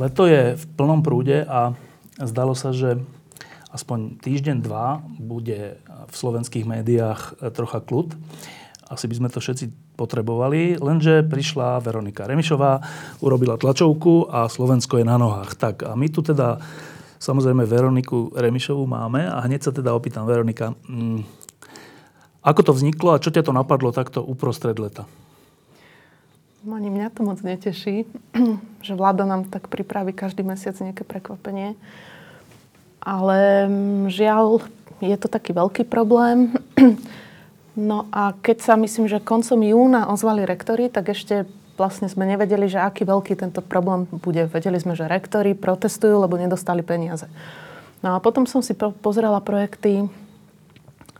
Leto je v plnom prúde a zdalo sa, že aspoň týždeň, dva bude v slovenských médiách trocha kľud. Asi by sme to všetci potrebovali, lenže prišla Veronika Remišová, urobila tlačovku a Slovensko je na nohách. Tak a my tu teda samozrejme Veroniku Remišovú máme a hneď sa teda opýtam, Veronika, mm, ako to vzniklo a čo ťa to napadlo takto uprostred leta? Ani mňa to moc neteší, že vláda nám tak pripraví každý mesiac nejaké prekvapenie. Ale mm, žiaľ, je to taký veľký problém. No a keď sa myslím, že koncom júna ozvali rektory, tak ešte vlastne sme nevedeli, že aký veľký tento problém bude. Vedeli sme, že rektory protestujú, lebo nedostali peniaze. No a potom som si pozrela projekty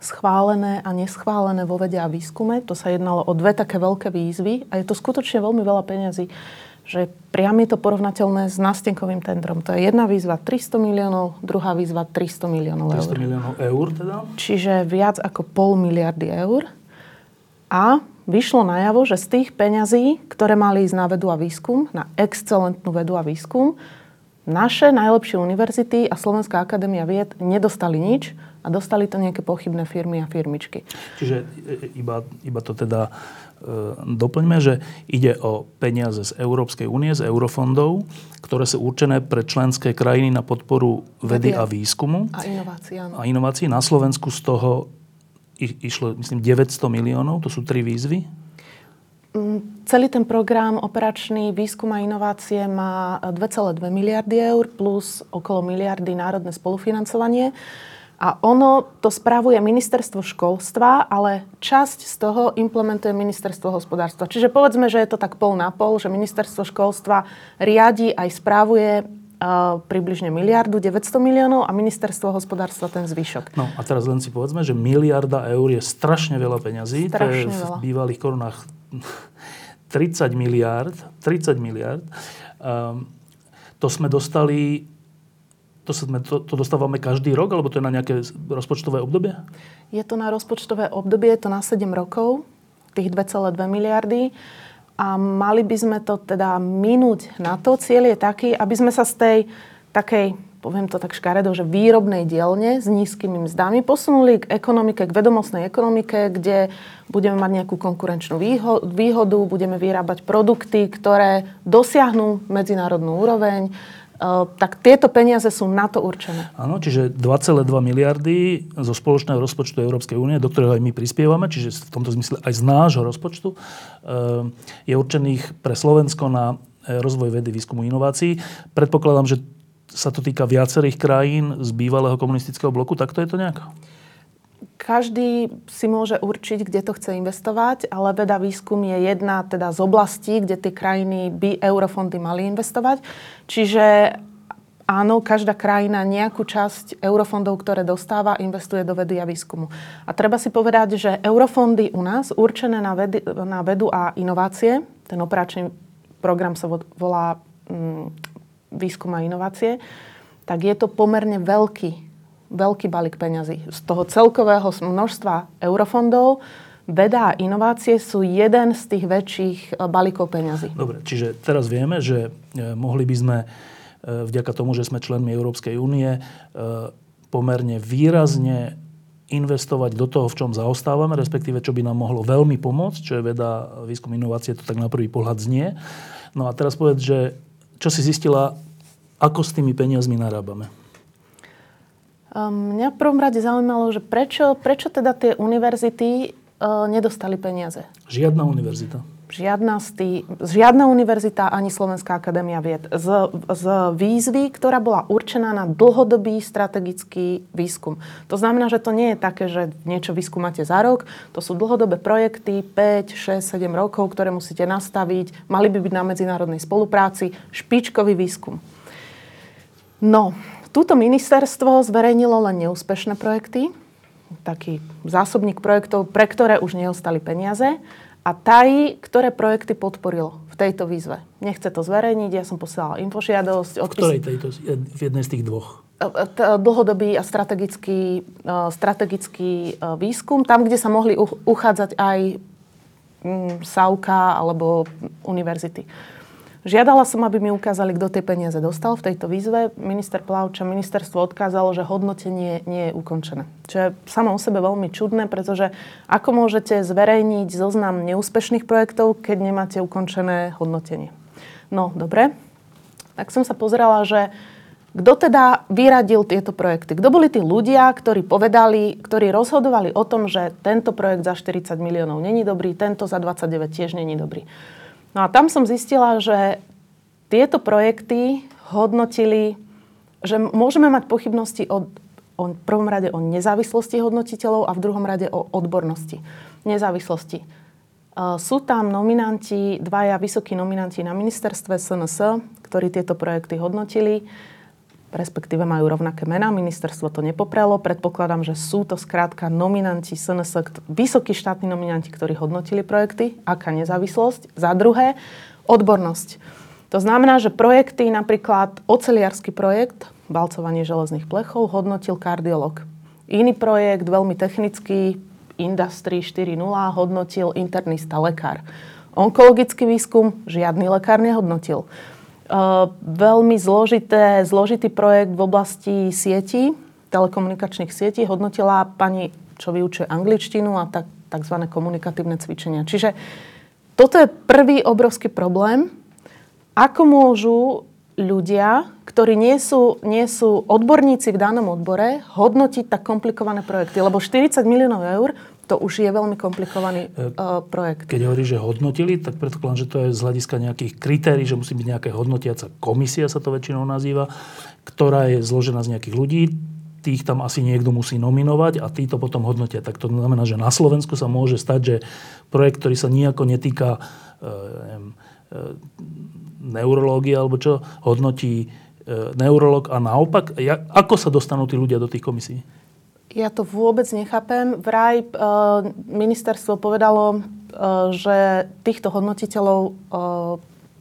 schválené a neschválené vo vede a výskume. To sa jednalo o dve také veľké výzvy a je to skutočne veľmi veľa peňazí že priam je to porovnateľné s nástenkovým tendrom. To je jedna výzva 300 miliónov, druhá výzva 300 miliónov 300 eur. 300 miliónov eur teda? Čiže viac ako pol miliardy eur. A vyšlo najavo, že z tých peňazí, ktoré mali ísť na vedu a výskum, na excelentnú vedu a výskum, naše najlepšie univerzity a Slovenská akadémia vied nedostali nič, a dostali to nejaké pochybné firmy a firmičky. Čiže e, e, iba, iba to teda e, doplňme, že ide o peniaze z Európskej únie, z eurofondov, ktoré sú určené pre členské krajiny na podporu vedy a výskumu. A inovácií, áno. A inovácií. Na Slovensku z toho išlo, myslím, 900 miliónov. To sú tri výzvy. Mm, celý ten program operačný výskum a inovácie má 2,2 miliardy eur plus okolo miliardy národné spolufinancovanie. A ono to spravuje ministerstvo školstva, ale časť z toho implementuje ministerstvo hospodárstva. Čiže povedzme, že je to tak pol na pol, že ministerstvo školstva riadi aj správuje uh, približne miliardu 900 miliónov a ministerstvo hospodárstva ten zvyšok. No a teraz len si povedzme, že miliarda eur je strašne veľa peňazí. Strašne to je veľa. v bývalých korunách 30 miliard. 30 miliard. Um, to sme dostali to, sa to, to dostávame každý rok, alebo to je na nejaké rozpočtové obdobie? Je to na rozpočtové obdobie, je to na 7 rokov, tých 2,2 miliardy. A mali by sme to teda minúť na to. Cieľ je taký, aby sme sa z tej takej, poviem to tak škaredo, že výrobnej dielne s nízkymi mzdami posunuli k ekonomike, k vedomostnej ekonomike, kde budeme mať nejakú konkurenčnú výhodu, budeme vyrábať produkty, ktoré dosiahnu medzinárodnú úroveň, tak tieto peniaze sú na to určené. Áno, čiže 2,2 miliardy zo spoločného rozpočtu Európskej únie, do ktorého aj my prispievame, čiže v tomto zmysle aj z nášho rozpočtu, je určených pre Slovensko na e, rozvoj vedy, výskumu inovácií. Predpokladám, že sa to týka viacerých krajín z bývalého komunistického bloku, takto je to nejak? Každý si môže určiť, kde to chce investovať, ale veda výskum je jedna teda z oblastí, kde tie krajiny by eurofondy mali investovať. Čiže áno, každá krajina nejakú časť eurofondov, ktoré dostáva, investuje do vedy a výskumu. A treba si povedať, že eurofondy u nás, určené na, vedy, na vedu a inovácie, ten operačný program sa volá mm, výskum a inovácie, tak je to pomerne veľký veľký balík peňazí. Z toho celkového množstva eurofondov veda a inovácie sú jeden z tých väčších e, balíkov peňazí. Dobre, čiže teraz vieme, že e, mohli by sme e, vďaka tomu, že sme členmi Európskej únie, pomerne výrazne investovať do toho, v čom zaostávame, respektíve čo by nám mohlo veľmi pomôcť, čo je veda, výskum, inovácie, to tak na prvý pohľad znie. No a teraz povedz, že čo si zistila, ako s tými peniazmi narábame? Um, mňa v prvom rade zaujímalo, že prečo, prečo teda tie univerzity uh, nedostali peniaze. Žiadna univerzita. Žiadna, z tý, žiadna univerzita ani Slovenská akadémia vied z, z výzvy, ktorá bola určená na dlhodobý strategický výskum. To znamená, že to nie je také, že niečo vyskúmate za rok. To sú dlhodobé projekty, 5, 6, 7 rokov, ktoré musíte nastaviť. Mali by byť na medzinárodnej spolupráci. Špičkový výskum. No, túto ministerstvo zverejnilo len neúspešné projekty, taký zásobník projektov, pre ktoré už neostali peniaze a tají, ktoré projekty podporilo v tejto výzve. Nechce to zverejniť, ja som posielala infožiadosť. Odpis... Ktorej tejto? V jednej z tých dvoch? E, e, dlhodobý a strategický, e, strategický výskum, tam, kde sa mohli uchádzať aj mm, SAUKA alebo univerzity. Žiadala som, aby mi ukázali, kto tie peniaze dostal v tejto výzve. Minister Plavča, ministerstvo odkázalo, že hodnotenie nie je ukončené. Čo je samo o sebe veľmi čudné, pretože ako môžete zverejniť zoznam neúspešných projektov, keď nemáte ukončené hodnotenie? No, dobre. Tak som sa pozerala, že kto teda vyradil tieto projekty? Kto boli tí ľudia, ktorí povedali, ktorí rozhodovali o tom, že tento projekt za 40 miliónov není dobrý, tento za 29 tiež není dobrý? No a tam som zistila, že tieto projekty hodnotili, že môžeme mať pochybnosti o, o v prvom rade o nezávislosti hodnotiteľov a v druhom rade o odbornosti. Nezávislosti. Sú tam nominanti, dvaja vysokí nominanti na ministerstve SNS, ktorí tieto projekty hodnotili respektíve majú rovnaké mená. Ministerstvo to nepoprelo. Predpokladám, že sú to skrátka nominanti SNS, vysokí štátni nominanti, ktorí hodnotili projekty. Aká nezávislosť? Za druhé, odbornosť. To znamená, že projekty, napríklad oceliarský projekt, balcovanie železných plechov, hodnotil kardiolog. Iný projekt, veľmi technický, Industry 4.0, hodnotil internista, lekár. Onkologický výskum žiadny lekár nehodnotil. Eh, veľmi zložité, zložitý projekt v oblasti sieti, telekomunikačných sietí. Hodnotila pani, čo vyučuje angličtinu a tak, tzv. komunikatívne cvičenia. Čiže toto je prvý obrovský problém. Ako môžu ľudia, ktorí nie sú, nie sú odborníci v danom odbore, hodnotiť tak komplikované projekty? Lebo 40 miliónov eur to už je veľmi komplikovaný uh, projekt. Keď hovorí, že hodnotili, tak predpokladám, že to je z hľadiska nejakých kritérií, že musí byť nejaká hodnotiaca komisia, sa to väčšinou nazýva, ktorá je zložená z nejakých ľudí, tých tam asi niekto musí nominovať a tí to potom hodnotia. Tak to znamená, že na Slovensku sa môže stať, že projekt, ktorý sa nejako netýka uh, neviem, neurológie alebo čo, hodnotí neurolog a naopak. Ako sa dostanú tí ľudia do tých komisí? Ja to vôbec nechápem. Vraj e, ministerstvo povedalo, e, že týchto hodnotiteľov e,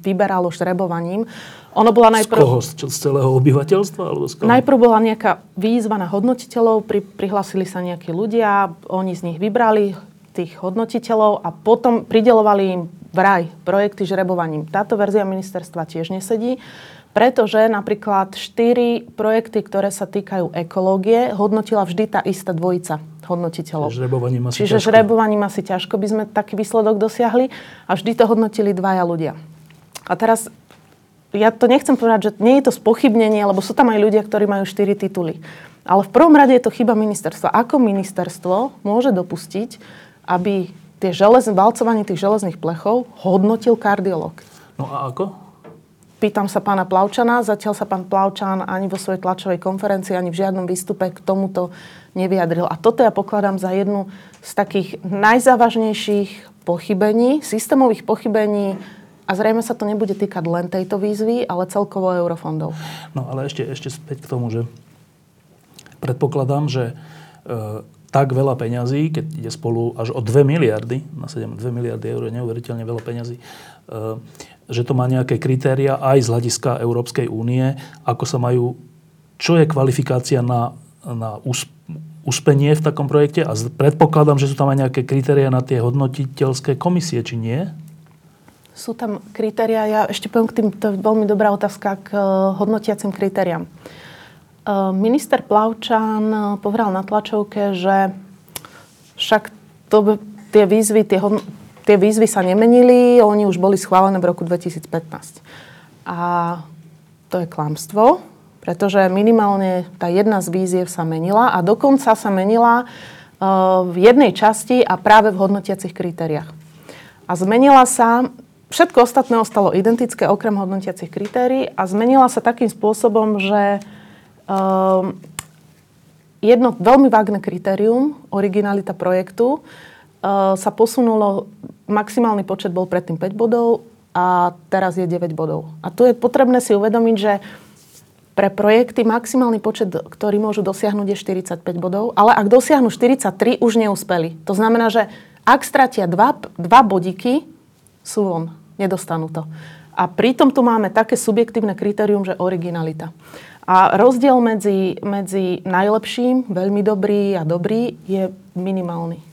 vyberalo štrebovaním. Ono bola najprv... Z koho? Z celého obyvateľstva? Alebo z koho? Najprv bola nejaká výzva na hodnotiteľov, pri, prihlasili sa nejakí ľudia, oni z nich vybrali tých hodnotiteľov a potom pridelovali im vraj projekty žrebovaním. Táto verzia ministerstva tiež nesedí. Pretože napríklad štyri projekty, ktoré sa týkajú ekológie, hodnotila vždy tá istá dvojica hodnotiteľov. Žrebovaním asi Čiže ťažko. žrebovaním asi ťažko by sme taký výsledok dosiahli a vždy to hodnotili dvaja ľudia. A teraz ja to nechcem povedať, že nie je to spochybnenie, lebo sú tam aj ľudia, ktorí majú štyri tituly. Ale v prvom rade je to chyba ministerstva. Ako ministerstvo môže dopustiť, aby tie želez, valcovanie tých železných plechov hodnotil kardiolog? No a ako? Pýtam sa pána Plavčana, zatiaľ sa pán Plavčan ani vo svojej tlačovej konferencii, ani v žiadnom výstupe k tomuto nevyjadril. A toto ja pokladám za jednu z takých najzávažnejších pochybení, systémových pochybení a zrejme sa to nebude týkať len tejto výzvy, ale celkovo eurofondov. No ale ešte, ešte späť k tomu, že predpokladám, že e, tak veľa peňazí, keď ide spolu až o 2 miliardy, na 7, 2 miliardy eur je neuveriteľne veľa peňazí, e, že to má nejaké kritéria aj z hľadiska Európskej únie, ako sa majú, čo je kvalifikácia na, na uspenie v takom projekte a predpokladám, že sú tam aj nejaké kritéria na tie hodnotiteľské komisie, či nie? Sú tam kritéria, ja ešte poviem k tým, to je veľmi dobrá otázka k eh, hodnotiacim kritériám. Eh, minister Plavčan eh, povedal na tlačovke, že však to, tie výzvy, tie, tie výzvy sa nemenili, oni už boli schválené v roku 2015. A to je klamstvo, pretože minimálne tá jedna z výziev sa menila a dokonca sa menila uh, v jednej časti a práve v hodnotiacich kritériách. A zmenila sa, všetko ostatné ostalo identické okrem hodnotiacich kritérií a zmenila sa takým spôsobom, že um, jedno veľmi vágne kritérium, originalita projektu, sa posunulo, maximálny počet bol predtým 5 bodov a teraz je 9 bodov. A tu je potrebné si uvedomiť, že pre projekty maximálny počet, ktorý môžu dosiahnuť, je 45 bodov, ale ak dosiahnu 43, už neúspeli. To znamená, že ak stratia dva, dva bodiky, sú von, nedostanú to. A pritom tu máme také subjektívne kritérium, že originalita. A rozdiel medzi, medzi najlepším, veľmi dobrý a dobrý je minimálny.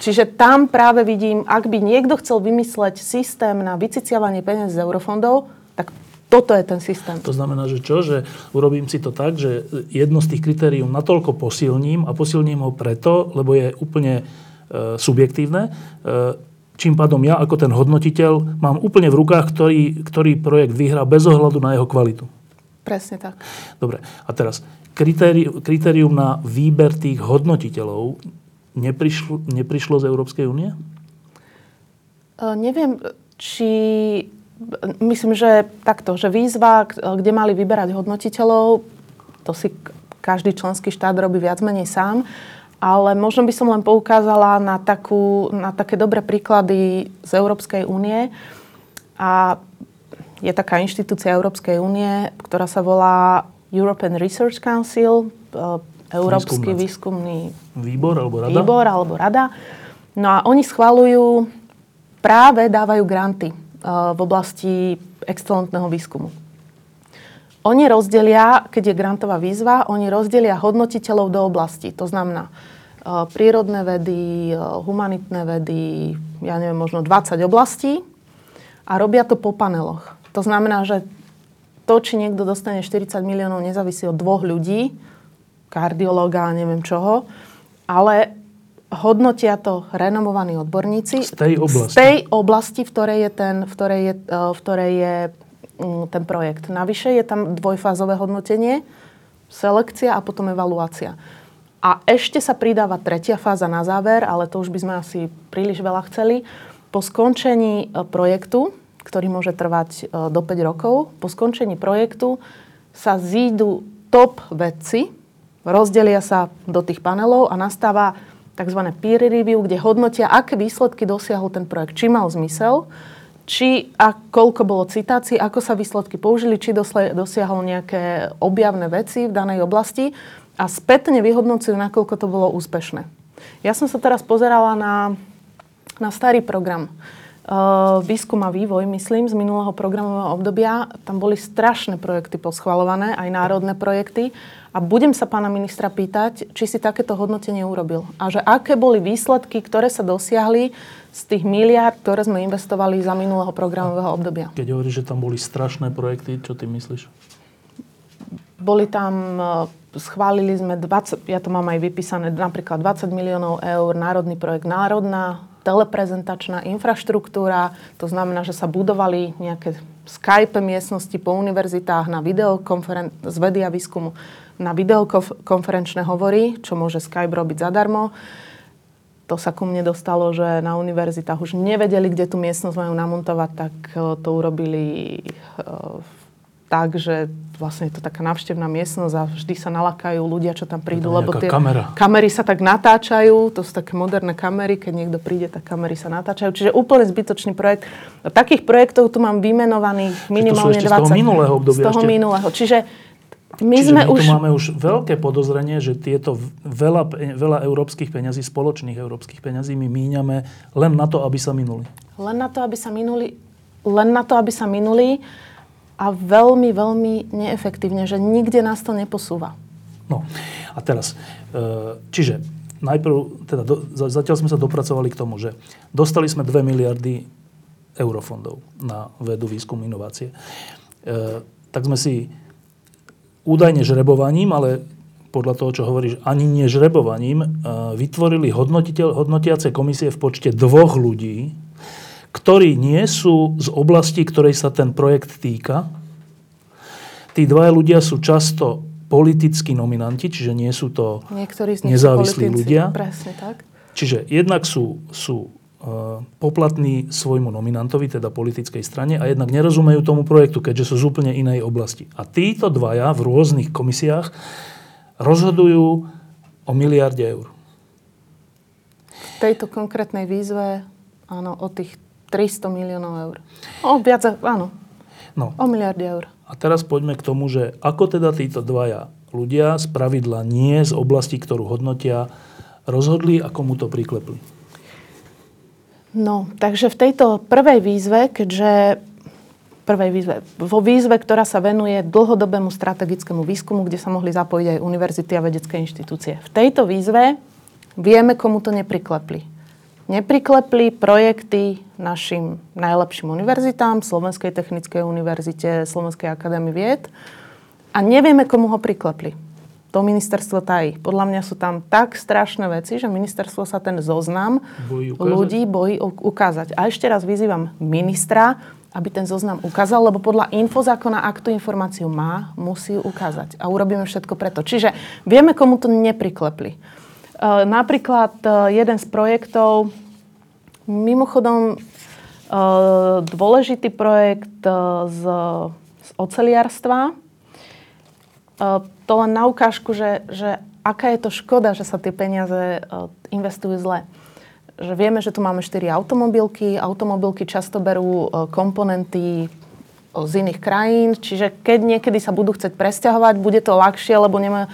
Čiže tam práve vidím, ak by niekto chcel vymysleť systém na vyciciavanie peniaz z eurofondov, tak toto je ten systém. To znamená, že čo? Že urobím si to tak, že jedno z tých kritérium natoľko posilním a posilním ho preto, lebo je úplne e, subjektívne. E, čím pádom ja ako ten hodnotiteľ mám úplne v rukách, ktorý, ktorý projekt vyhrá bez ohľadu na jeho kvalitu. Presne tak. Dobre. A teraz kritérium, kritérium na výber tých hodnotiteľov neprišlo, neprišlo z Európskej únie? E, neviem, či Myslím, že takto, že výzva, kde mali vyberať hodnotiteľov, to si každý členský štát robí viac menej sám, ale možno by som len poukázala na, takú, na také dobré príklady z Európskej únie. A je taká inštitúcia Európskej únie, ktorá sa volá European Research Council, e, Európsky výskumný výbor alebo rada. Výbor alebo rada. No a oni schvalujú, práve dávajú granty v oblasti excelentného výskumu. Oni rozdelia, keď je grantová výzva, oni rozdelia hodnotiteľov do oblasti. To znamená prírodné vedy, humanitné vedy, ja neviem, možno 20 oblastí a robia to po paneloch. To znamená, že to, či niekto dostane 40 miliónov, nezávisí od dvoch ľudí, kardiológa a neviem čoho, ale hodnotia to renomovaní odborníci z tej oblasti, z tej oblasti v ktorej je ten, v ktorej je, e, v ktorej je mm, ten projekt. Navyše je tam dvojfázové hodnotenie, selekcia a potom evaluácia. A ešte sa pridáva tretia fáza na záver, ale to už by sme asi príliš veľa chceli. Po skončení e, projektu, ktorý môže trvať e, do 5 rokov, po skončení projektu sa zídu top vedci, rozdelia sa do tých panelov a nastáva tzv. peer review, kde hodnotia, aké výsledky dosiahol ten projekt, či mal zmysel, či a koľko bolo citácií, ako sa výsledky použili, či dosiahol nejaké objavné veci v danej oblasti a spätne vyhodnocujú, nakoľko to bolo úspešné. Ja som sa teraz pozerala na, na starý program uh, výskum a vývoj, myslím, z minulého programového obdobia. Tam boli strašné projekty poschvalované, aj národné projekty. A budem sa pána ministra pýtať, či si takéto hodnotenie urobil. A že aké boli výsledky, ktoré sa dosiahli z tých miliárd, ktoré sme investovali za minulého programového obdobia. Keď hovoríš, že tam boli strašné projekty, čo ty myslíš? Boli tam, e, schválili sme 20, ja to mám aj vypísané, napríklad 20 miliónov eur, národný projekt Národná teleprezentačná infraštruktúra. To znamená, že sa budovali nejaké Skype miestnosti po univerzitách na videokonferen- z vedy a výskumu na videokonferenčné hovory, čo môže Skype robiť zadarmo. To sa ku mne dostalo, že na univerzitách už nevedeli, kde tú miestnosť majú namontovať, tak e, to urobili e, tak, že vlastne je to taká návštevná miestnosť a vždy sa nalakajú ľudia, čo tam prídu, lebo tie kamera. kamery sa tak natáčajú, to sú také moderné kamery, keď niekto príde, tak kamery sa natáčajú. Čiže úplne zbytočný projekt. A takých projektov tu mám vymenovaných minimálne 20. Z toho minulého obdobia. Z toho ešte. minulého. Čiže my Čiže sme my už... tu máme už veľké podozrenie, že tieto veľa, veľa európskych peňazí, spoločných európskych peňazí my míňame len na to, aby sa minuli. Len na to, aby sa minuli. Len na to, aby sa minuli a veľmi, veľmi neefektívne, že nikde nás to neposúva. No a teraz, e, čiže najprv, teda do, zatiaľ sme sa dopracovali k tomu, že dostali sme 2 miliardy eurofondov na vedu, výskum, inovácie. E, tak sme si údajne žrebovaním, ale podľa toho, čo hovoríš, ani nie žrebovaním, e, vytvorili hodnotiace komisie v počte dvoch ľudí, ktorí nie sú z oblasti, ktorej sa ten projekt týka. Tí dvaja ľudia sú často politickí nominanti, čiže nie sú to nezávislí ľudia. Presne tak. Čiže jednak sú, sú poplatní svojmu nominantovi, teda politickej strane a jednak nerozumejú tomu projektu, keďže sú z úplne inej oblasti. A títo dvaja v rôznych komisiách rozhodujú o miliarde eur. V tejto konkrétnej výzve, áno, o tých 300 miliónov eur. O viac, áno. No. O miliarde eur. A teraz poďme k tomu, že ako teda títo dvaja ľudia z pravidla nie z oblasti, ktorú hodnotia, rozhodli a komu to priklepli. No, takže v tejto prvej výzve, keďže prvej výzve, vo výzve, ktorá sa venuje dlhodobému strategickému výskumu, kde sa mohli zapojiť aj univerzity a vedecké inštitúcie. V tejto výzve vieme, komu to nepriklepli. Nepriklepli projekty našim najlepším univerzitám, Slovenskej technickej univerzite, Slovenskej akadémie vied a nevieme, komu ho priklepli to ministerstvo tají. Podľa mňa sú tam tak strašné veci, že ministerstvo sa ten zoznam bojí ľudí bojí ukázať. A ešte raz vyzývam ministra, aby ten zoznam ukázal, lebo podľa infozákona, ak tú informáciu má, musí ju ukázať. A urobíme všetko preto. Čiže vieme, komu to nepriklepli. E, napríklad e, jeden z projektov, mimochodom e, dôležitý projekt z, z oceliarstva, to len na ukážku, že, že aká je to škoda, že sa tie peniaze investujú zle. Že vieme, že tu máme 4 automobilky. Automobilky často berú komponenty z iných krajín, čiže keď niekedy sa budú chcieť presťahovať, bude to ľahšie, lebo nemá,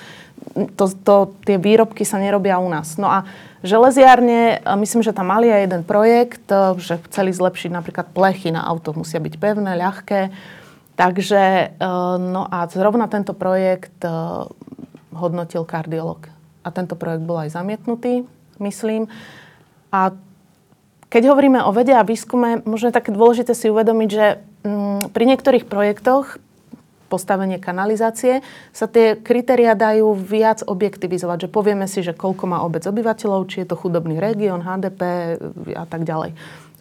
to, to, tie výrobky sa nerobia u nás. No a železiárne, myslím, že tam mali aj jeden projekt, že chceli zlepšiť napríklad plechy na auto, musia byť pevné, ľahké Takže, eh, no a zrovna tento projekt eh, hodnotil kardiolog. A tento projekt bol aj zamietnutý, myslím. A keď hovoríme o vede a výskume, možno je také dôležité si uvedomiť, že mm, pri niektorých projektoch postavenie kanalizácie, sa tie kritéria dajú viac objektivizovať. Že povieme si, že koľko má obec obyvateľov, či je to chudobný región, HDP a tak ďalej.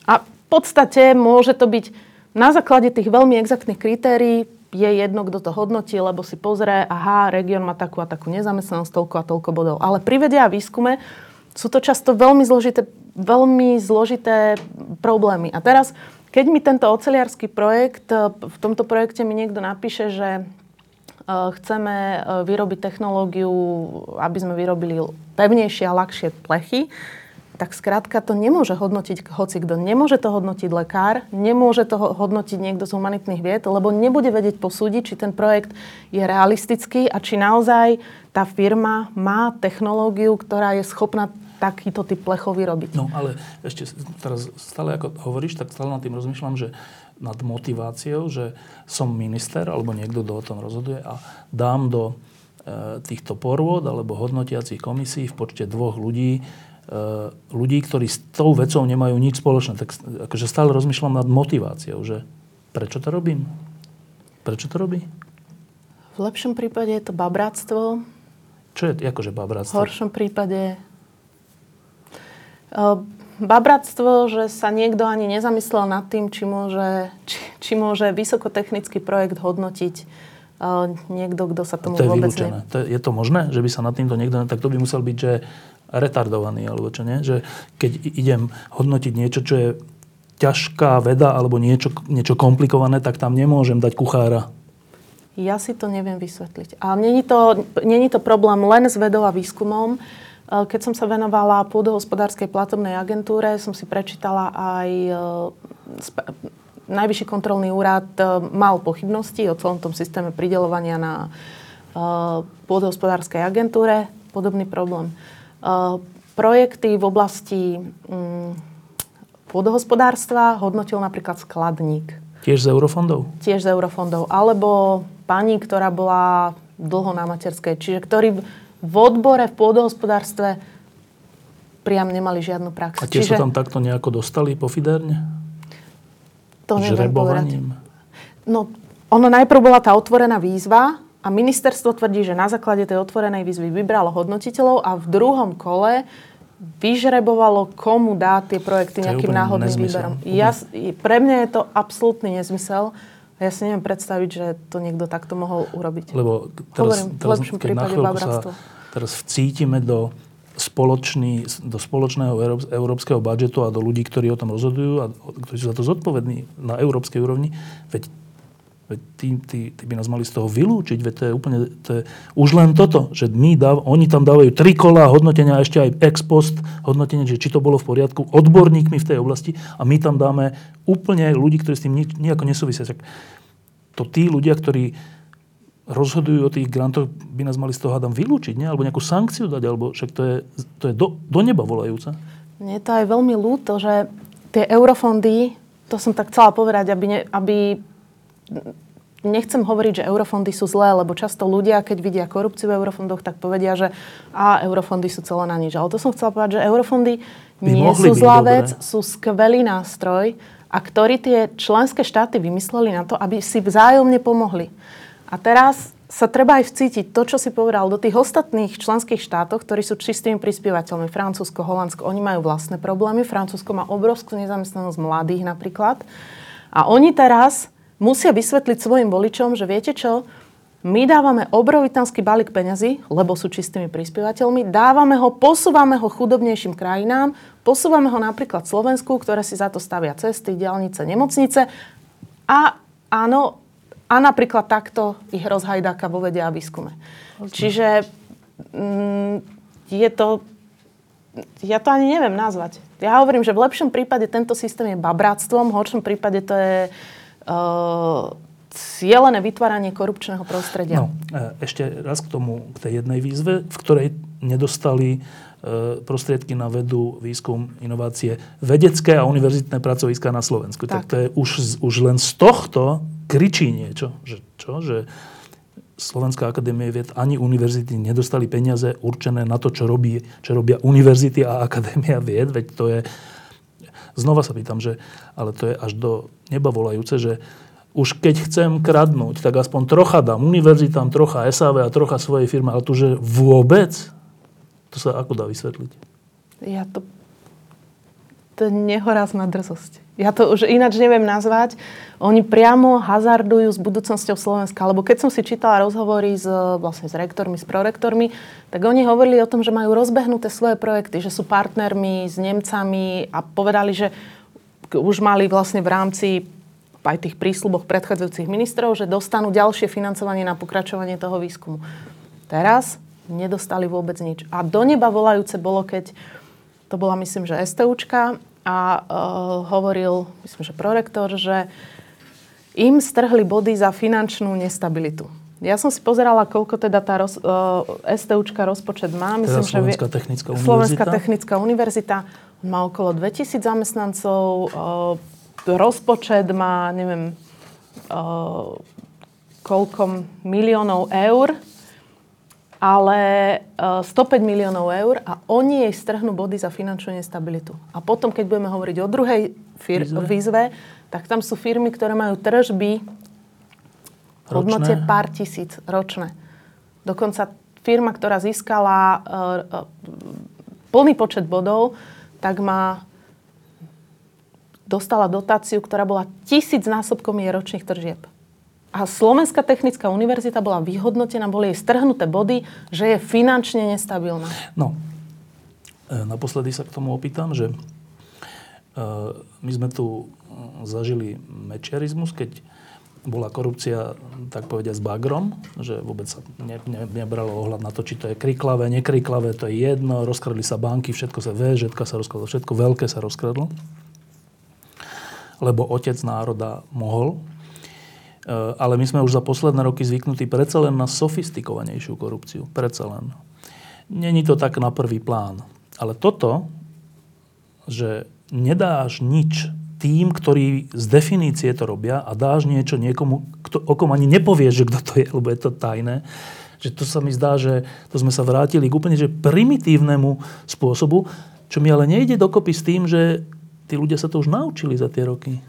A v podstate môže to byť na základe tých veľmi exaktných kritérií je jedno, kto to hodnotí, lebo si pozrie, aha, región má takú a takú nezamestnanosť, toľko a toľko bodov. Ale pri vede a výskume sú to často veľmi zložité, veľmi zložité problémy. A teraz, keď mi tento oceliarský projekt, v tomto projekte mi niekto napíše, že e, chceme e, vyrobiť technológiu, aby sme vyrobili pevnejšie a ľahšie plechy, tak skrátka to nemôže hodnotiť hoci kto. Nemôže to hodnotiť lekár, nemôže to hodnotiť niekto z humanitných vied, lebo nebude vedieť posúdiť, či ten projekt je realistický a či naozaj tá firma má technológiu, ktorá je schopná takýto typ plechov vyrobiť. No ale ešte teraz stále ako hovoríš, tak stále nad tým rozmýšľam, že nad motiváciou, že som minister alebo niekto, kto o tom rozhoduje a dám do e, týchto porôd alebo hodnotiacich komisí v počte dvoch ľudí ľudí, ktorí s tou vecou nemajú nič spoločné. Tak akože stále rozmýšľam nad motiváciou, že prečo to robím? Prečo to robí? V lepšom prípade je to babráctvo. Čo je akože babráctvo? V horšom prípade uh, babráctvo, že sa niekto ani nezamyslel nad tým, či môže, či, či môže vysokotechnický projekt hodnotiť uh, niekto, kto sa tomu to je vôbec... Ne... To je, je to možné, že by sa nad týmto niekto... Tak to by musel byť, že retardovaný, alebo čo nie? Že keď idem hodnotiť niečo, čo je ťažká veda alebo niečo, niečo komplikované, tak tam nemôžem dať kuchára. Ja si to neviem vysvetliť. Ale není to, to problém len s vedou a výskumom. E, keď som sa venovala pôdohospodárskej platobnej agentúre, som si prečítala aj e, Najvyšší kontrolný úrad e, mal pochybnosti o celom tom systéme pridelovania na pôdohospodárskej agentúre. Podobný problém. Eh, projekty v oblasti um, pôdohospodárstva hodnotil napríklad skladník. Tiež z eurofondov? Tiež z eurofondov. Alebo pani, ktorá bola dlho na materskej. Čiže ktorí v odbore v pôdohospodárstve priam nemali žiadnu prax. A tie Čiže... sa tam takto nejako dostali po Fiderne? To povedať. No, ono najprv bola tá otvorená výzva, a ministerstvo tvrdí, že na základe tej otvorenej výzvy vybralo hodnotiteľov a v druhom kole vyžrebovalo, komu dá tie projekty nejakým náhodným výberom. Ja, pre mňa je to absolútny nezmysel. Ja si neviem predstaviť, že to niekto takto mohol urobiť. Lebo teraz, Hovorím, teraz, v lepšom prípade babratstvo. Teraz vcítime do spoločný, do spoločného európskeho budžetu a do ľudí, ktorí o tom rozhodujú a ktorí sú za to zodpovední na európskej úrovni, veď tí, tí, tí by nás mali z toho vylúčiť, veď to je úplne, to je už len toto, že my dáv, oni tam dávajú tri kola hodnotenia, ešte aj ex post hodnotenie, že či to bolo v poriadku, odborníkmi v tej oblasti a my tam dáme úplne ľudí, ktorí s tým nejako nesúvisia. To tí ľudia, ktorí rozhodujú o tých grantoch, by nás mali z toho hádam vylúčiť, nie? alebo nejakú sankciu dať, alebo však to je, to je do, do neba volajúca. Mne to aj veľmi ľúto, že tie eurofondy, to som tak chcela povedať, aby, ne, aby nechcem hovoriť, že eurofondy sú zlé, lebo často ľudia, keď vidia korupciu v eurofondoch, tak povedia, že a eurofondy sú celé na nič. Ale to som chcela povedať, že eurofondy nie sú zlá vec, sú skvelý nástroj, a ktorý tie členské štáty vymysleli na to, aby si vzájomne pomohli. A teraz sa treba aj vcítiť to, čo si povedal, do tých ostatných členských štátov, ktorí sú čistými prispievateľmi, Francúzsko, Holandsko, oni majú vlastné problémy. Francúzsko má obrovskú nezamestnanosť mladých napríklad. A oni teraz musia vysvetliť svojim voličom, že viete čo, my dávame obrovitánsky balík peňazí, lebo sú čistými prispievateľmi, dávame ho, posúvame ho chudobnejším krajinám, posúvame ho napríklad Slovensku, ktoré si za to stavia cesty, diálnice, nemocnice a áno, a napríklad takto ich rozhajdáka vo vede a výskume. Okay. Čiže mm, je to... Ja to ani neviem nazvať. Ja hovorím, že v lepšom prípade tento systém je babráctvom, v horšom prípade to je uh, cieľené vytváranie korupčného prostredia. No, e, ešte raz k tomu, k tej jednej výzve, v ktorej nedostali e, prostriedky na vedu, výskum, inovácie, vedecké a univerzitné pracoviská na Slovensku. Tak, tak to je už, už len z tohto kričí niečo. Že, čo? Že Slovenská akadémie vied ani univerzity nedostali peniaze určené na to, čo, robí, čo robia univerzity a akadémia vied. Veď to je... Znova sa pýtam, že, ale to je až do neba volajúce, že už keď chcem kradnúť, tak aspoň trocha dám univerzitám, trocha SAV a trocha svojej firmy, ale tu, že vôbec, to sa ako dá vysvetliť? Ja to to je nehorázna drzosť. Ja to už ináč neviem nazvať. Oni priamo hazardujú s budúcnosťou Slovenska. Lebo keď som si čítala rozhovory s, vlastne s rektormi, s prorektormi, tak oni hovorili o tom, že majú rozbehnuté svoje projekty, že sú partnermi s Nemcami a povedali, že už mali vlastne v rámci aj tých prísľuboch predchádzajúcich ministrov, že dostanú ďalšie financovanie na pokračovanie toho výskumu. Teraz nedostali vôbec nič. A do neba volajúce bolo, keď to bola myslím, že STUčka a uh, hovoril, myslím, že prorektor, že im strhli body za finančnú nestabilitu. Ja som si pozerala, koľko teda tá roz, uh, STUčka rozpočet má. Teda myslím, teda Slovenská že technická univerzita. Slovenská technická univerzita má okolo 2000 zamestnancov, uh, rozpočet má, neviem, uh, koľko miliónov eur ale 105 e, miliónov eur a oni jej strhnú body za finančnú nestabilitu. A potom, keď budeme hovoriť o druhej fir- výzve. výzve, tak tam sú firmy, ktoré majú tržby v hodnote pár tisíc ročné. Dokonca firma, ktorá získala uh, uh, plný počet bodov, tak má dostala dotáciu, ktorá bola tisíc násobkom jej ročných tržieb. A Slovenská technická univerzita bola vyhodnotená, boli jej strhnuté body, že je finančne nestabilná. No, e, naposledy sa k tomu opýtam, že e, my sme tu zažili mečiarizmus, keď bola korupcia, tak povedia, s bagrom, že vôbec sa ne, ne, nebralo ohľad na to, či to je kriklavé, nekriklavé, to je jedno, rozkradli sa banky, všetko sa VŽtka sa rozkradlo, všetko veľké sa rozkradlo, lebo otec národa mohol ale my sme už za posledné roky zvyknutí predsa len na sofistikovanejšiu korupciu. Predsa len. Není to tak na prvý plán. Ale toto, že nedáš nič tým, ktorí z definície to robia a dáš niečo niekomu, kto, o kom ani nepovieš, že kto to je, lebo je to tajné, že to sa mi zdá, že to sme sa vrátili k úplne že primitívnemu spôsobu, čo mi ale nejde dokopy s tým, že tí ľudia sa to už naučili za tie roky.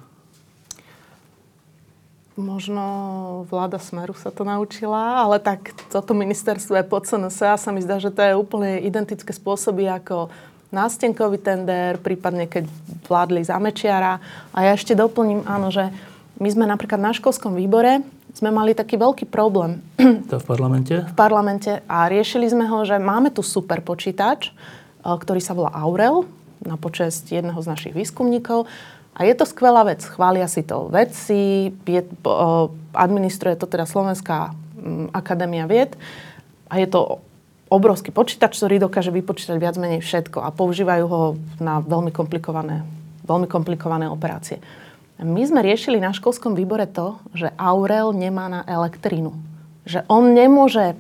Možno vláda Smeru sa to naučila, ale tak toto ministerstvo je pod SNS a sa mi zdá, že to je úplne identické spôsoby ako nástenkový tender, prípadne keď vládli za Mečiara. A ja ešte doplním, áno, že my sme napríklad na školskom výbore sme mali taký veľký problém. To v parlamente? V parlamente. A riešili sme ho, že máme tu super počítač, ktorý sa volá Aurel, na počest jedného z našich výskumníkov. A je to skvelá vec. Chvália si to vedci, je, administruje to teda Slovenská akadémia vied a je to obrovský počítač, ktorý dokáže vypočítať viac menej všetko a používajú ho na veľmi komplikované, veľmi komplikované operácie. My sme riešili na školskom výbore to, že Aurel nemá na elektrínu. Že on nemôže,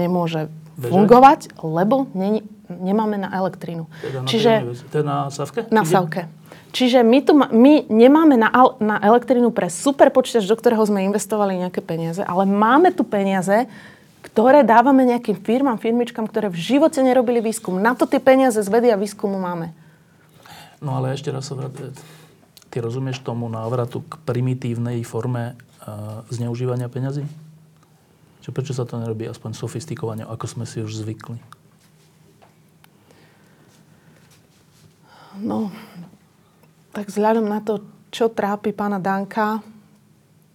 nemôže fungovať, lebo ne, nemáme na elektrínu. Teda na Čiže, je na Savke? Na Savke. Čiže my, tu, my nemáme na, na elektrínu pre super počítač, do ktorého sme investovali nejaké peniaze, ale máme tu peniaze, ktoré dávame nejakým firmám, firmičkám, ktoré v živote nerobili výskum. Na to tie peniaze z vedy a výskumu máme. No ale ešte raz sa vrátim. Ty rozumieš tomu návratu k primitívnej forme uh, zneužívania peňazí? Čo, prečo sa to nerobí aspoň sofistikovane, ako sme si už zvykli? No, tak vzhľadom na to, čo trápi pána Danka,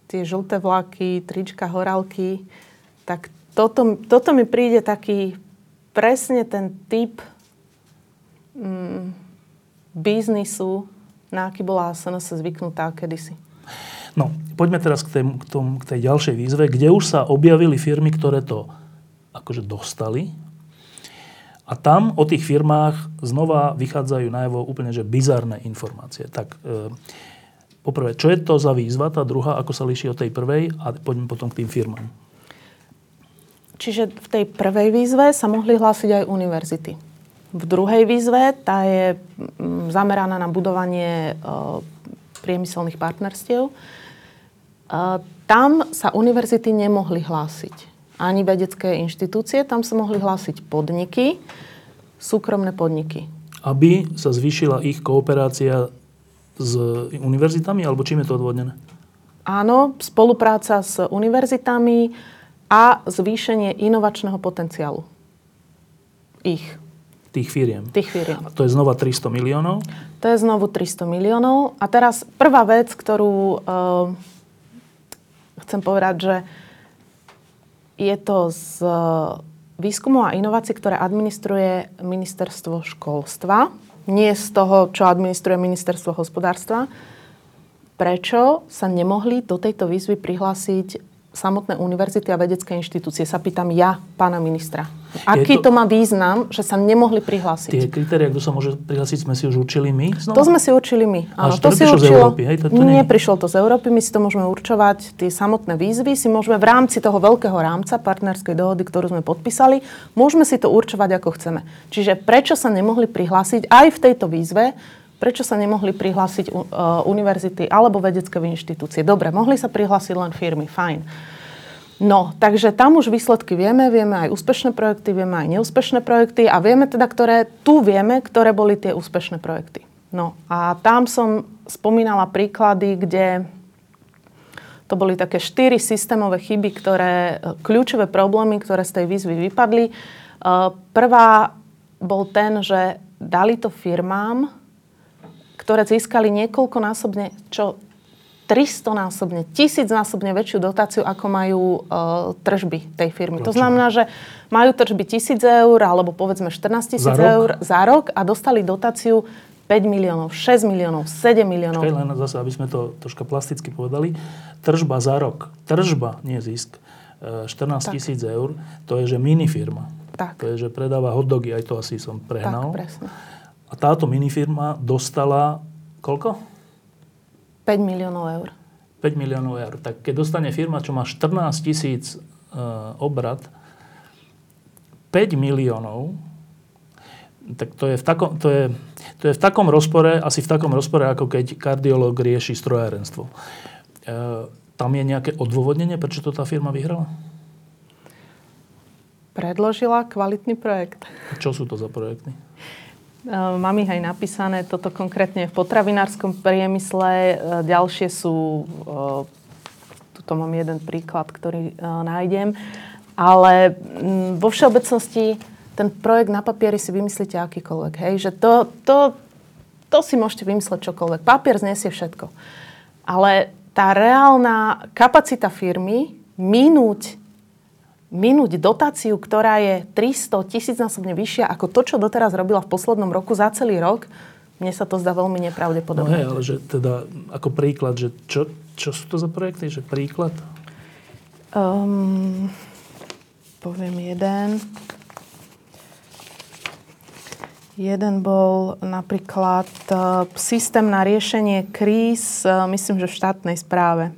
tie žlté vlaky, trička, horálky, tak toto, toto mi príde taký presne ten typ mm, biznisu, na aký bola SNS zvyknutá kedysi. No, poďme teraz k tej, k, tom, k tej ďalšej výzve, kde už sa objavili firmy, ktoré to akože dostali a tam o tých firmách znova vychádzajú najavo úplne že bizarné informácie. Tak e, poprvé, čo je to za výzva, tá druhá, ako sa líši od tej prvej a poďme potom k tým firmám. Čiže v tej prvej výzve sa mohli hlásiť aj univerzity. V druhej výzve tá je mm, zameraná na budovanie e, priemyselných partnerstiev. E, tam sa univerzity nemohli hlásiť ani vedecké inštitúcie. Tam sa mohli hlásiť podniky, súkromné podniky. Aby sa zvýšila ich kooperácia s univerzitami, alebo čím je to odvodnené? Áno, spolupráca s univerzitami a zvýšenie inovačného potenciálu. Ich. Tých firiem. Tých firiem. A to je znova 300 miliónov? To je znovu 300 miliónov. A teraz prvá vec, ktorú uh, chcem povedať, že je to z e, výskumu a inovácií, ktoré administruje ministerstvo školstva, nie z toho, čo administruje ministerstvo hospodárstva. Prečo sa nemohli do tejto výzvy prihlásiť samotné univerzity a vedecké inštitúcie? Sa pýtam ja, pána ministra. Aký to, to má význam, že sa nemohli prihlásiť? Tie kritéria, kto sa môže prihlásiť, sme si už učili my? Znova? To sme si učili my. Áno, to, to si učilo, z Európy, hej? To, to nie, nie prišlo to z Európy, my si to môžeme určovať, tie samotné výzvy si môžeme v rámci toho veľkého rámca partnerskej dohody, ktorú sme podpísali, môžeme si to určovať, ako chceme. Čiže prečo sa nemohli prihlásiť aj v tejto výzve prečo sa nemohli prihlásiť uh, univerzity alebo vedecké inštitúcie. Dobre, mohli sa prihlásiť len firmy, fajn. No, takže tam už výsledky vieme, vieme aj úspešné projekty, vieme aj neúspešné projekty a vieme teda, ktoré, tu vieme, ktoré boli tie úspešné projekty. No a tam som spomínala príklady, kde to boli také štyri systémové chyby, ktoré, kľúčové problémy, ktoré z tej výzvy vypadli. Uh, prvá bol ten, že dali to firmám, ktoré získali niekoľkonásobne, čo 300-násobne, tisícnásobne väčšiu dotáciu, ako majú uh, tržby tej firmy. Prečo? To znamená, že majú tržby 1000 eur, alebo povedzme 14 tisíc eur za rok a dostali dotáciu 5 miliónov, 6 miliónov, 7 miliónov. Počkaj, len zase, aby sme to troška plasticky povedali. Tržba za rok, tržba, nie zisk, 14 tisíc eur, to je, že minifirma. Tak. To je, že predáva hotdogy, aj to asi som prehnal. Tak, presne. A táto minifirma dostala koľko? 5 miliónov eur. 5 miliónov eur. Tak keď dostane firma, čo má 14 tisíc uh, obrad, 5 miliónov, tak to je, v takom, to, je, to je v takom rozpore, asi v takom rozpore, ako keď kardiológ rieši strojárenstvo. Uh, tam je nejaké odôvodnenie, prečo to tá firma vyhrala? Predložila kvalitný projekt. Čo sú to za projekty? Ehm, mám ich aj napísané, toto konkrétne v potravinárskom priemysle. Ehm, ďalšie sú, ehm, tuto mám jeden príklad, ktorý nájdem. Ale mm, vo všeobecnosti ten projekt na papieri si vymyslíte akýkoľvek. Hej? Že to, to, to si môžete vymysleť čokoľvek. Papier znesie všetko. Ale tá reálna kapacita firmy minúť minúť dotáciu, ktorá je 300 tisícnásobne vyššia ako to, čo doteraz robila v poslednom roku za celý rok, mne sa to zdá veľmi nepravdepodobné. No hej, ale že teda ako príklad, že čo, čo sú to za projekty? Že príklad? Um, poviem jeden. Jeden bol napríklad uh, systém na riešenie kríz, uh, myslím, že v štátnej správe.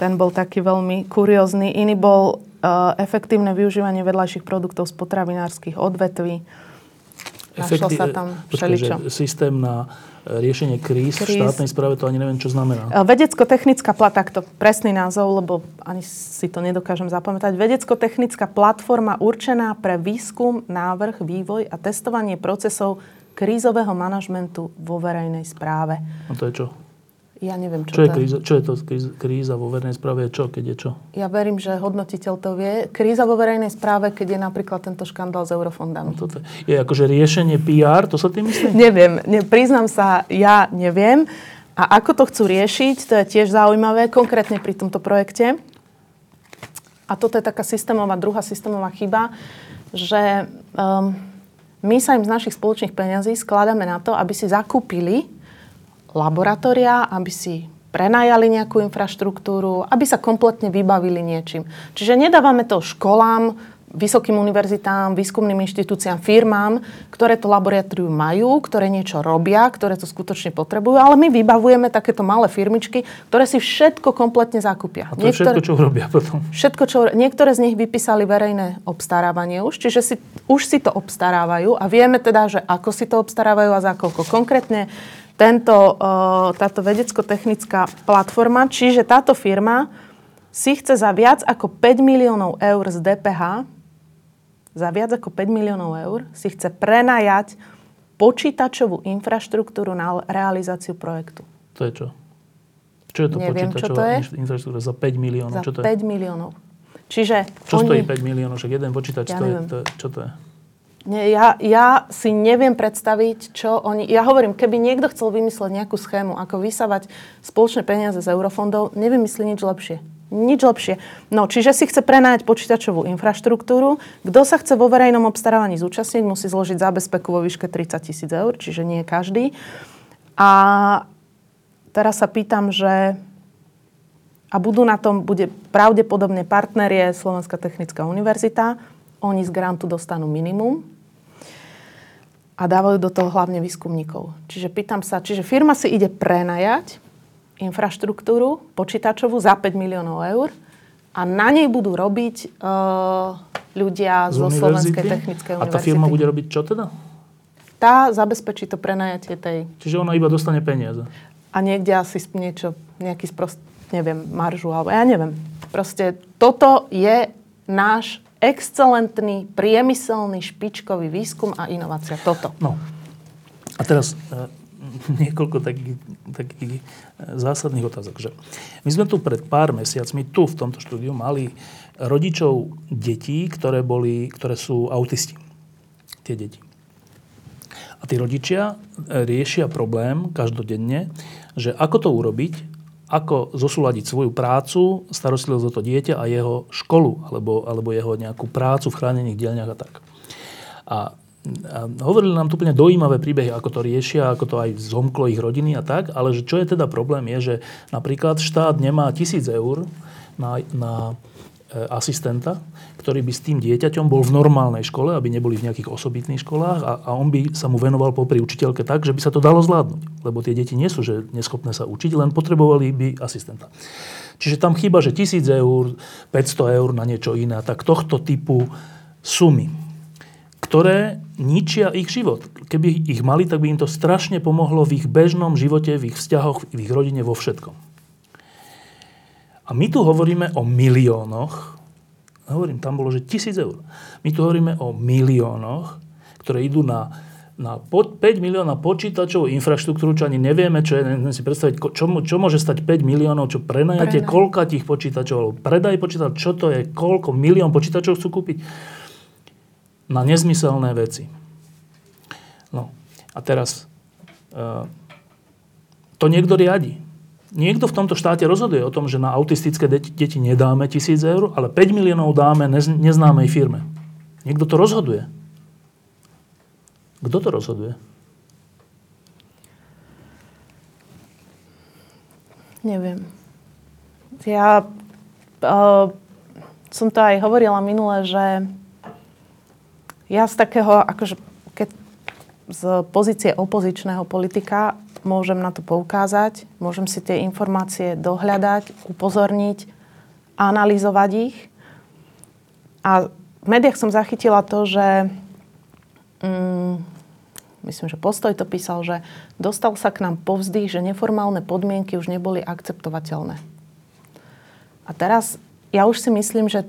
Ten bol taký veľmi kuriózny. Iný bol efektívne využívanie vedľajších produktov z potravinárskych odvetví. Našlo sa tam všeličo. systém na riešenie kríz, kríz v štátnej správe, to ani neviem, čo znamená. Vedecko-technická plat, takto presný názov, lebo ani si to nedokážem zapamätať. Vedecko-technická platforma určená pre výskum, návrh, vývoj a testovanie procesov krízového manažmentu vo verejnej správe. A to je čo? Ja neviem, čo, čo je. Kríza, čo je to kríza vo verejnej správe? Čo, keď je čo? Ja verím, že hodnotiteľ to vie. Kríza vo verejnej správe, keď je napríklad tento škandál s eurofondami. No toto je akože riešenie PR, to sa tým myslí? neviem, ne, priznám sa, ja neviem. A ako to chcú riešiť, to je tiež zaujímavé, konkrétne pri tomto projekte. A toto je taká systémová, druhá systémová chyba, že um, my sa im z našich spoločných peňazí skladáme na to, aby si zakúpili laboratória, aby si prenajali nejakú infraštruktúru, aby sa kompletne vybavili niečím. Čiže nedávame to školám, vysokým univerzitám, výskumným inštitúciám, firmám, ktoré to laboratórium majú, ktoré niečo robia, ktoré to skutočne potrebujú, ale my vybavujeme takéto malé firmičky, ktoré si všetko kompletne zakúpia. A to niektoré, všetko, čo robia potom? Všetko, čo... Niektoré z nich vypísali verejné obstarávanie už, čiže si, už si to obstarávajú a vieme teda, že ako si to obstarávajú a za koľko. Konkrétne tento, táto vedecko-technická platforma, čiže táto firma si chce za viac ako 5 miliónov eur z DPH, za viac ako 5 miliónov eur, si chce prenajať počítačovú infraštruktúru na realizáciu projektu. To je čo? Čo je to Neviem, počítačová čo to je? infraštruktúra za 5 miliónov? Za čo to 5 je? miliónov. Čiže čo oni... stojí 5 miliónov? Však jeden počítač, ja to je, to čo to je? Nie, ja, ja si neviem predstaviť, čo oni... Ja hovorím, keby niekto chcel vymysleť nejakú schému, ako vysávať spoločné peniaze z eurofondov, nevymyslí nič lepšie. Nič lepšie. No, čiže si chce prenajať počítačovú infraštruktúru. Kto sa chce vo verejnom obstarávaní zúčastniť, musí zložiť zábezpeku vo výške 30 tisíc eur, čiže nie každý. A teraz sa pýtam, že a budú na tom, bude pravdepodobne partnerie Slovenská technická univerzita, oni z grantu dostanú minimum a dávajú do toho hlavne výskumníkov. Čiže pýtam sa, čiže firma si ide prenajať infraštruktúru počítačovú za 5 miliónov eur a na nej budú robiť uh, ľudia z zo Slovenskej technickej univerzity. A tá firma bude robiť čo teda? Tá zabezpečí to prenajatie tej... Čiže ona iba dostane peniaze. A niekde asi niečo, nejaký sprost, neviem, maržu, alebo ja neviem. Proste toto je náš excelentný, priemyselný, špičkový výskum a inovácia. Toto. No. A teraz e, niekoľko takých, takých e, zásadných otázok. Že my sme tu pred pár mesiacmi, tu v tomto štúdiu, mali rodičov detí, ktoré, boli, ktoré sú autisti. Tie deti. A tí rodičia e, riešia problém každodenne, že ako to urobiť, ako zosúľadiť svoju prácu, starostlivosť o to dieťa a jeho školu, alebo, alebo jeho nejakú prácu v chránených dielňach a tak. A, a hovorili nám tu úplne dojímavé príbehy, ako to riešia, ako to aj zomklo ich rodiny a tak, ale že čo je teda problém je, že napríklad štát nemá tisíc eur na, na asistenta, ktorý by s tým dieťaťom bol v normálnej škole, aby neboli v nejakých osobitných školách a, a on by sa mu venoval popri učiteľke tak, že by sa to dalo zvládnuť. Lebo tie deti nie sú že neschopné sa učiť, len potrebovali by asistenta. Čiže tam chyba, že 1000 eur, 500 eur na niečo iné, tak tohto typu sumy, ktoré ničia ich život. Keby ich mali, tak by im to strašne pomohlo v ich bežnom živote, v ich vzťahoch, v ich rodine, vo všetkom. A my tu hovoríme o miliónoch, hovorím, tam bolo, že tisíc eur. My tu hovoríme o miliónoch, ktoré idú na, na 5 milióna počítačov, infraštruktúru, čo ani nevieme, čo je, neviem si predstaviť, čo, čo môže stať 5 miliónov, čo prenajate, Prenaj. koľka tých počítačov, alebo predaj počítač, čo to je, koľko milión počítačov chcú kúpiť. Na nezmyselné veci. No a teraz uh, to niekto riadi. Niekto v tomto štáte rozhoduje o tom, že na autistické deti, nedáme tisíc eur, ale 5 miliónov dáme nez, neznámej firme. Niekto to rozhoduje. Kto to rozhoduje? Neviem. Ja uh, som to aj hovorila minule, že ja z takého, akože keď z pozície opozičného politika môžem na to poukázať, môžem si tie informácie dohľadať, upozorniť, analyzovať ich. A v médiách som zachytila to, že mm, myslím, že Postoj to písal, že dostal sa k nám povzdych, že neformálne podmienky už neboli akceptovateľné. A teraz ja už si myslím, že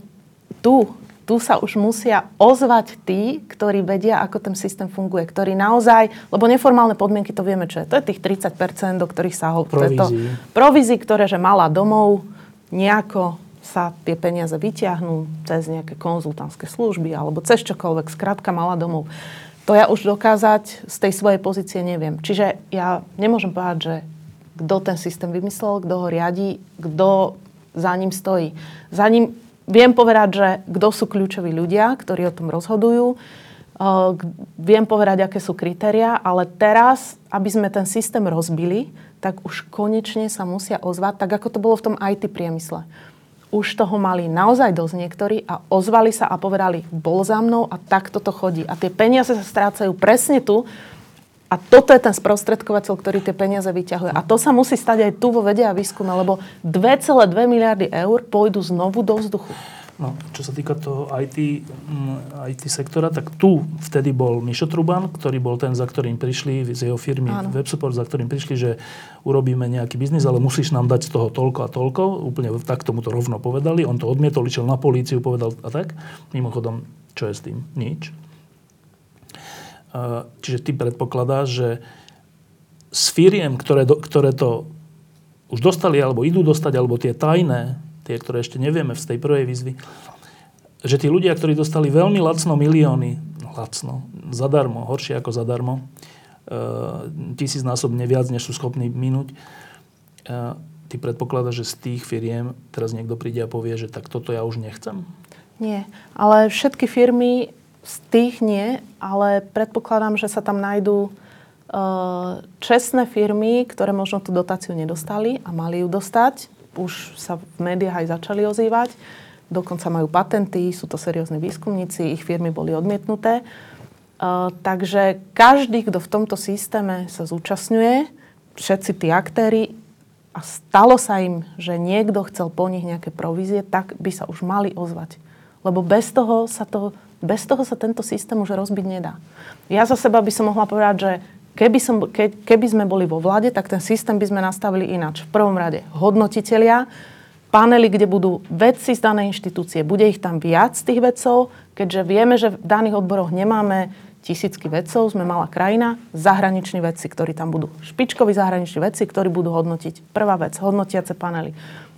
tu, tu sa už musia ozvať tí, ktorí vedia, ako ten systém funguje, ktorí naozaj, lebo neformálne podmienky, to vieme, čo je. To je tých 30%, do ktorých sa ho... Provízii. Provízii, ktoré, že mala domov, nejako sa tie peniaze vyťahnú cez nejaké konzultantské služby alebo cez čokoľvek, skrátka mala domov to ja už dokázať z tej svojej pozície neviem. Čiže ja nemôžem povedať, že kto ten systém vymyslel, kto ho riadi, kto za ním stojí. Za ním viem povedať, že kto sú kľúčoví ľudia, ktorí o tom rozhodujú. Viem povedať, aké sú kritéria, ale teraz, aby sme ten systém rozbili, tak už konečne sa musia ozvať, tak ako to bolo v tom IT priemysle už toho mali naozaj dosť niektorí a ozvali sa a povedali, bol za mnou a takto to chodí. A tie peniaze sa strácajú presne tu a toto je ten sprostredkovateľ, ktorý tie peniaze vyťahuje. A to sa musí stať aj tu vo vede a výskume, lebo 2,2 miliardy eur pôjdu znovu do vzduchu. No, čo sa týka toho IT, mm, IT sektora, tak tu vtedy bol Mišo Truban, ktorý bol ten, za ktorým prišli z jeho firmy Áno. WebSupport, za ktorým prišli, že urobíme nejaký biznis, ale musíš nám dať z toho toľko a toľko. Úplne tak tomu to rovno povedali. On to odmietol, išiel na políciu, povedal a tak. Mimochodom, čo je s tým? Nič. Čiže ty predpokladáš, že s firiem, ktoré, do, ktoré to už dostali, alebo idú dostať, alebo tie tajné tie, ktoré ešte nevieme z tej prvej výzvy, že tí ľudia, ktorí dostali veľmi lacno milióny, lacno, zadarmo, horšie ako zadarmo, e, tisícnásobne viac, než sú schopní minúť, e, ty predpokladáš, že z tých firiem teraz niekto príde a povie, že tak toto ja už nechcem? Nie, ale všetky firmy z tých nie, ale predpokladám, že sa tam nájdú e, čestné firmy, ktoré možno tú dotáciu nedostali a mali ju dostať už sa v médiách aj začali ozývať. Dokonca majú patenty, sú to seriózni výskumníci, ich firmy boli odmietnuté. Uh, takže každý, kto v tomto systéme sa zúčastňuje, všetci tí aktéry, a stalo sa im, že niekto chcel po nich nejaké provízie, tak by sa už mali ozvať. Lebo bez toho sa, to, bez toho sa tento systém už rozbiť nedá. Ja za seba by som mohla povedať, že Keby, som, ke, keby sme boli vo vláde, tak ten systém by sme nastavili ináč. V prvom rade hodnotitelia, panely, kde budú vedci z danej inštitúcie. Bude ich tam viac, tých vedcov, keďže vieme, že v daných odboroch nemáme tisícky vedcov, sme malá krajina, zahraniční vedci, ktorí tam budú. Špičkoví zahraniční vedci, ktorí budú hodnotiť. Prvá vec, hodnotiace panely.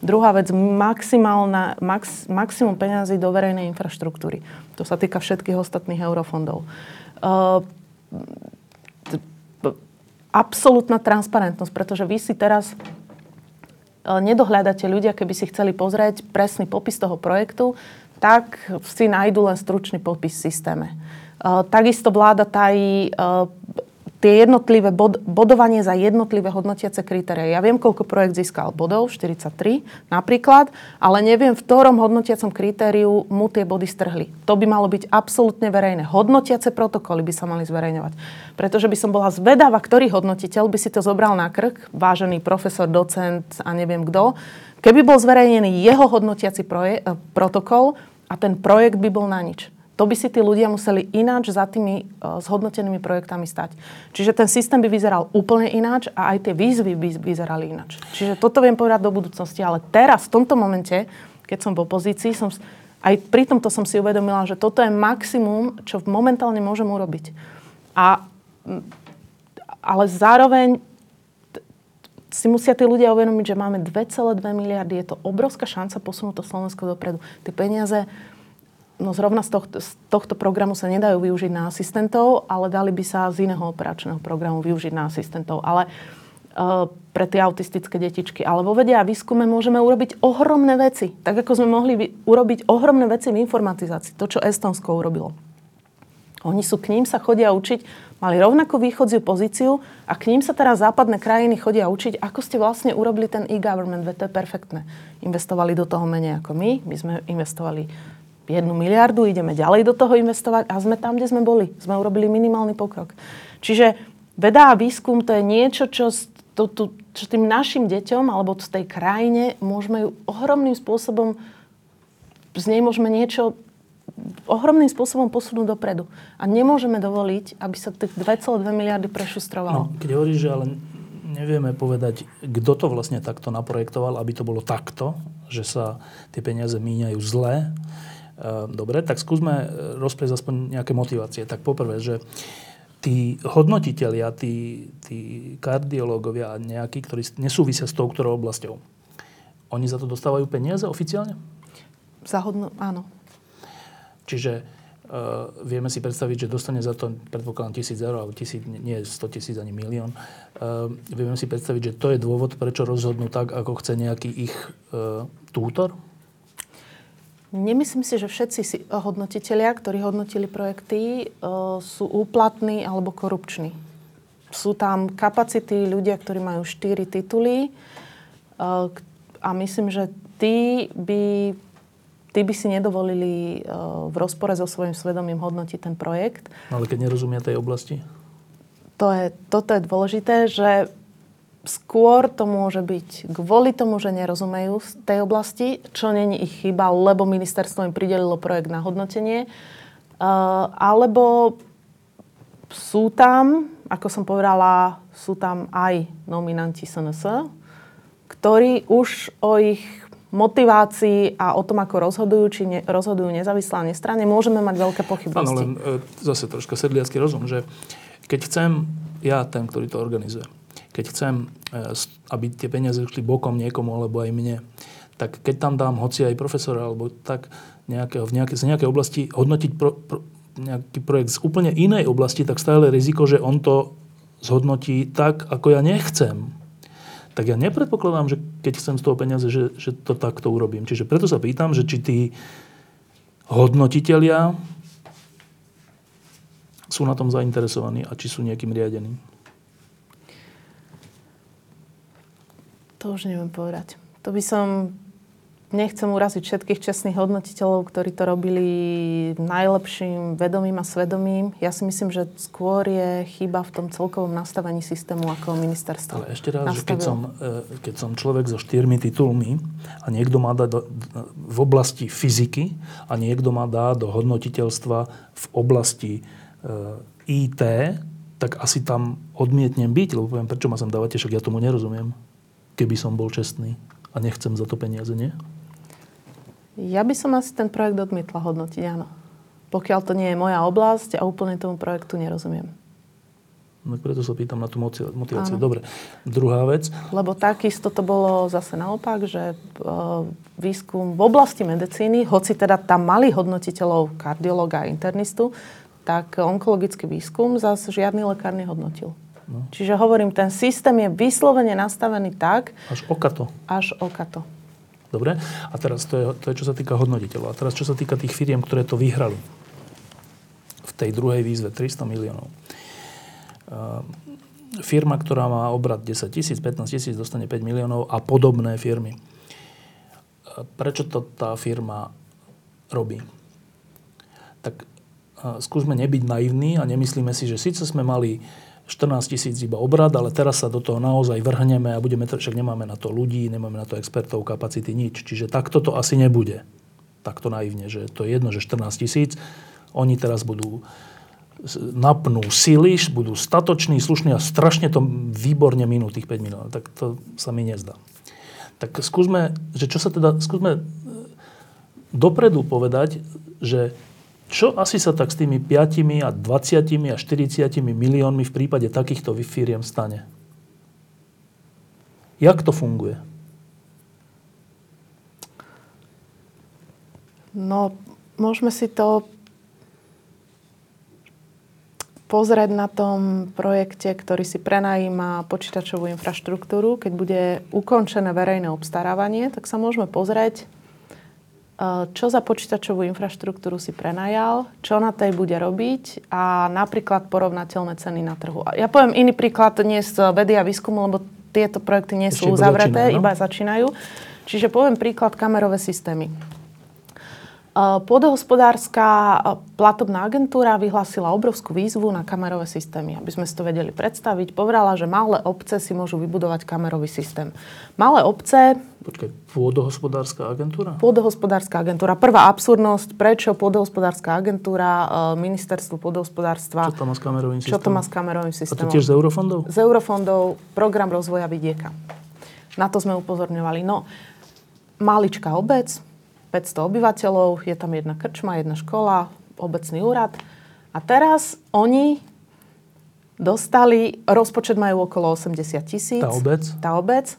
Druhá vec, maximálna, max, maximum peňazí do verejnej infraštruktúry. To sa týka všetkých ostatných eurofondov. Uh, absolútna transparentnosť, pretože vy si teraz e, nedohľadáte ľudia, keby si chceli pozrieť presný popis toho projektu, tak si nájdu len stručný popis v systéme. E, takisto vláda tají e, tie jednotlivé bod, bodovanie za jednotlivé hodnotiace kritéria. Ja viem, koľko projekt získal bodov, 43 napríklad, ale neviem, v ktorom hodnotiacom kritériu mu tie body strhli. To by malo byť absolútne verejné. Hodnotiace protokoly by sa mali zverejňovať. Pretože by som bola zvedáva, ktorý hodnotiteľ by si to zobral na krk, vážený profesor, docent a neviem kto, keby bol zverejnený jeho hodnotiaci proje- protokol a ten projekt by bol na nič to by si tí ľudia museli ináč za tými uh, zhodnotenými projektami stať. Čiže ten systém by vyzeral úplne ináč a aj tie výzvy by vyzerali ináč. Čiže toto viem povedať do budúcnosti, ale teraz, v tomto momente, keď som v opozícii, som, aj pri tomto som si uvedomila, že toto je maximum, čo momentálne môžem urobiť. A, ale zároveň si musia tí ľudia uvedomiť, že máme 2,2 miliardy. Je to obrovská šanca posunúť to Slovensko dopredu. Tie peniaze no zrovna z tohto, z tohto programu sa nedajú využiť na asistentov, ale dali by sa z iného operačného programu využiť na asistentov. Ale pre tie autistické detičky. Ale vo vede a výskume môžeme urobiť ohromné veci. Tak ako sme mohli urobiť ohromné veci v informatizácii. To, čo Estonsko urobilo. Oni sú k ním sa chodia učiť, mali rovnakú východziu pozíciu a k ním sa teraz západné krajiny chodia učiť, ako ste vlastne urobili ten e-government, veď to je perfektné. Investovali do toho menej ako my, my sme investovali jednu miliardu, ideme ďalej do toho investovať a sme tam, kde sme boli. Sme urobili minimálny pokrok. Čiže veda a výskum to je niečo, čo, to, to, čo tým našim deťom alebo z tej krajine môžeme ju ohromným spôsobom z nej môžeme niečo ohromným spôsobom posunúť dopredu. A nemôžeme dovoliť, aby sa tých 2,2 miliardy prešustrovalo. No, keď hovoríš, že ale nevieme povedať, kto to vlastne takto naprojektoval, aby to bolo takto, že sa tie peniaze míňajú zle. Dobre, tak skúsme rozprieť aspoň nejaké motivácie. Tak poprvé, že tí hodnotitelia, tí, tí kardiológovia a nejakí, ktorí nesúvisia s tou ktorou oblasťou, oni za to dostávajú peniaze oficiálne? Za hodno, áno. Čiže uh, vieme si predstaviť, že dostane za to, predpokladám, tisíc eur, alebo tisíc, nie 100 tisíc ani milión. Uh, vieme si predstaviť, že to je dôvod, prečo rozhodnú tak, ako chce nejaký ich uh, tútor? Nemyslím si, že všetci hodnotitelia, ktorí hodnotili projekty, e, sú úplatní alebo korupční. Sú tam kapacity ľudia, ktorí majú štyri tituly e, a myslím, že tí by, tí by si nedovolili e, v rozpore so svojím svedomím hodnotiť ten projekt. Ale keď nerozumia tej oblasti? To je, toto je dôležité, že skôr to môže byť kvôli tomu, že nerozumejú z tej oblasti, čo není ich chyba, lebo ministerstvo im pridelilo projekt na hodnotenie. Uh, alebo sú tam, ako som povedala, sú tam aj nominanti SNS, ktorí už o ich motivácii a o tom, ako rozhodujú, či ne, rozhodujú nezávislá a nestranne, môžeme mať veľké pochybosti. Áno, len e, zase troška sedliacký rozum, že keď chcem ja, ten, ktorý to organizuje, keď chcem, e, aby tie peniaze išli bokom niekomu alebo aj mne, tak keď tam dám hoci aj profesora alebo tak nejakého, v nejaké, z nejakej oblasti hodnotiť pro, pro, nejaký projekt z úplne inej oblasti, tak stále riziko, že on to zhodnotí tak, ako ja nechcem. Tak ja nepredpokladám, že keď chcem z toho peniaze, že, že to takto urobím. Čiže preto sa pýtam, že či tí hodnotitelia sú na tom zainteresovaní a či sú niekým riadení. To už neviem povedať. To by som... Nechcem uraziť všetkých čestných hodnotiteľov, ktorí to robili najlepším vedomím a svedomím. Ja si myslím, že skôr je chyba v tom celkovom nastavení systému ako ministerstvo. Ale ešte raz, že keď som, e, keď som človek so štyrmi titulmi a niekto má dať do, v oblasti fyziky a niekto má dá do hodnotiteľstva v oblasti e, IT, tak asi tam odmietnem byť, lebo poviem, prečo ma sem dávate, však ja tomu nerozumiem keby som bol čestný a nechcem za to peniaze, nie? Ja by som asi ten projekt odmietla hodnotiť, áno. Pokiaľ to nie je moja oblasť a úplne tomu projektu nerozumiem. No preto sa pýtam na tú motiváciu. Áno. Dobre. Druhá vec. Lebo takisto to bolo zase naopak, že e, výskum v oblasti medicíny, hoci teda tam mali hodnotiteľov kardiologa a internistu, tak onkologický výskum zase žiadny lekár nehodnotil. No. Čiže hovorím, ten systém je vyslovene nastavený tak... Až okato. Až okato. Dobre. A teraz to je, to je, čo sa týka hodnotiteľov. A teraz, čo sa týka tých firiem, ktoré to vyhrali. V tej druhej výzve 300 miliónov. Uh, firma, ktorá má obrad 10 tisíc, 15 tisíc, dostane 5 miliónov a podobné firmy. Uh, prečo to tá firma robí? Tak uh, skúsme nebyť naivní a nemyslíme si, že síce sme mali 14 tisíc iba obrad, ale teraz sa do toho naozaj vrhneme a budeme, však nemáme na to ľudí, nemáme na to expertov, kapacity, nič. Čiže takto to asi nebude. Takto naivne, že to je jedno, že 14 tisíc, oni teraz budú napnú sily, budú statoční, slušní a strašne to výborne minú tých 5 miliónov. Tak to sa mi nezdá. Tak skúsme, že čo sa teda, skúsme dopredu povedať, že čo asi sa tak s tými 5 a 20 a 40 miliónmi v prípade takýchto firiem stane? Jak to funguje? No, môžeme si to pozrieť na tom projekte, ktorý si prenajíma počítačovú infraštruktúru, keď bude ukončené verejné obstarávanie, tak sa môžeme pozrieť, čo za počítačovú infraštruktúru si prenajal, čo na tej bude robiť a napríklad porovnateľné ceny na trhu. Ja poviem iný príklad, nie z vedy a výskumu, lebo tieto projekty nie sú uzavreté, iba začínajú. Čiže poviem príklad kamerové systémy. Pôdohospodárska platobná agentúra vyhlásila obrovskú výzvu na kamerové systémy. Aby sme si to vedeli predstaviť, povedala, že malé obce si môžu vybudovať kamerový systém. Malé obce... Počkaj, pôdohospodárska agentúra? Pôdohospodárska agentúra. Prvá absurdnosť, prečo pôdohospodárska agentúra, e, ministerstvo pôdohospodárstva... Čo to má s kamerovým systémom? Čo to má s kamerovým systémom? A to tiež z eurofondov? Z eurofondov, program rozvoja vidieka. Na to sme upozorňovali. No, maličká obec, 500 obyvateľov, je tam jedna krčma, jedna škola, obecný úrad. A teraz oni dostali, rozpočet majú okolo 80 tisíc. Tá obec? Tá obec.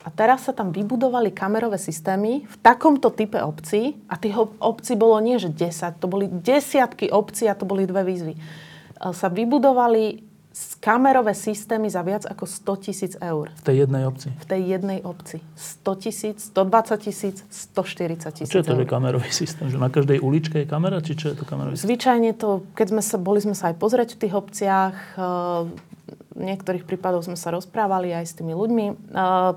A teraz sa tam vybudovali kamerové systémy v takomto type obcí. A tých obcí bolo nie, že 10, to boli desiatky obcí a to boli dve výzvy. E, sa vybudovali kamerové systémy za viac ako 100 tisíc eur. V tej jednej obci? V tej jednej obci. 100 tisíc, 120 tisíc, 140 tisíc Čo je to, že kamerový systém? Že na každej uličke je kamera? Či čo je to kamerový systém? Zvyčajne to, keď sme sa, boli sme sa aj pozrieť v tých obciach, eh, v niektorých prípadoch sme sa rozprávali aj s tými ľuďmi. Eh,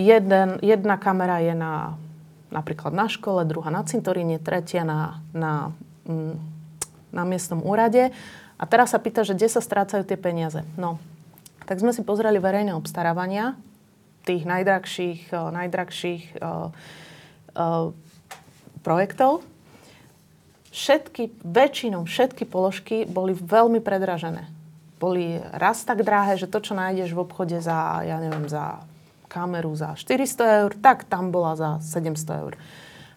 jeden, jedna kamera je na, napríklad na škole, druhá na cintoríne, tretia na, na, mm, na miestnom úrade a teraz sa pýta, že kde sa strácajú tie peniaze. No, tak sme si pozreli verejné obstarávania tých najdrahších, eh, najdrahších uh, uh, projektov. Všetky, väčšinou všetky položky boli veľmi predražené. Boli raz tak drahé, že to, čo nájdeš v obchode za, ja neviem, za kameru za 400 eur, tak tam bola za 700 eur.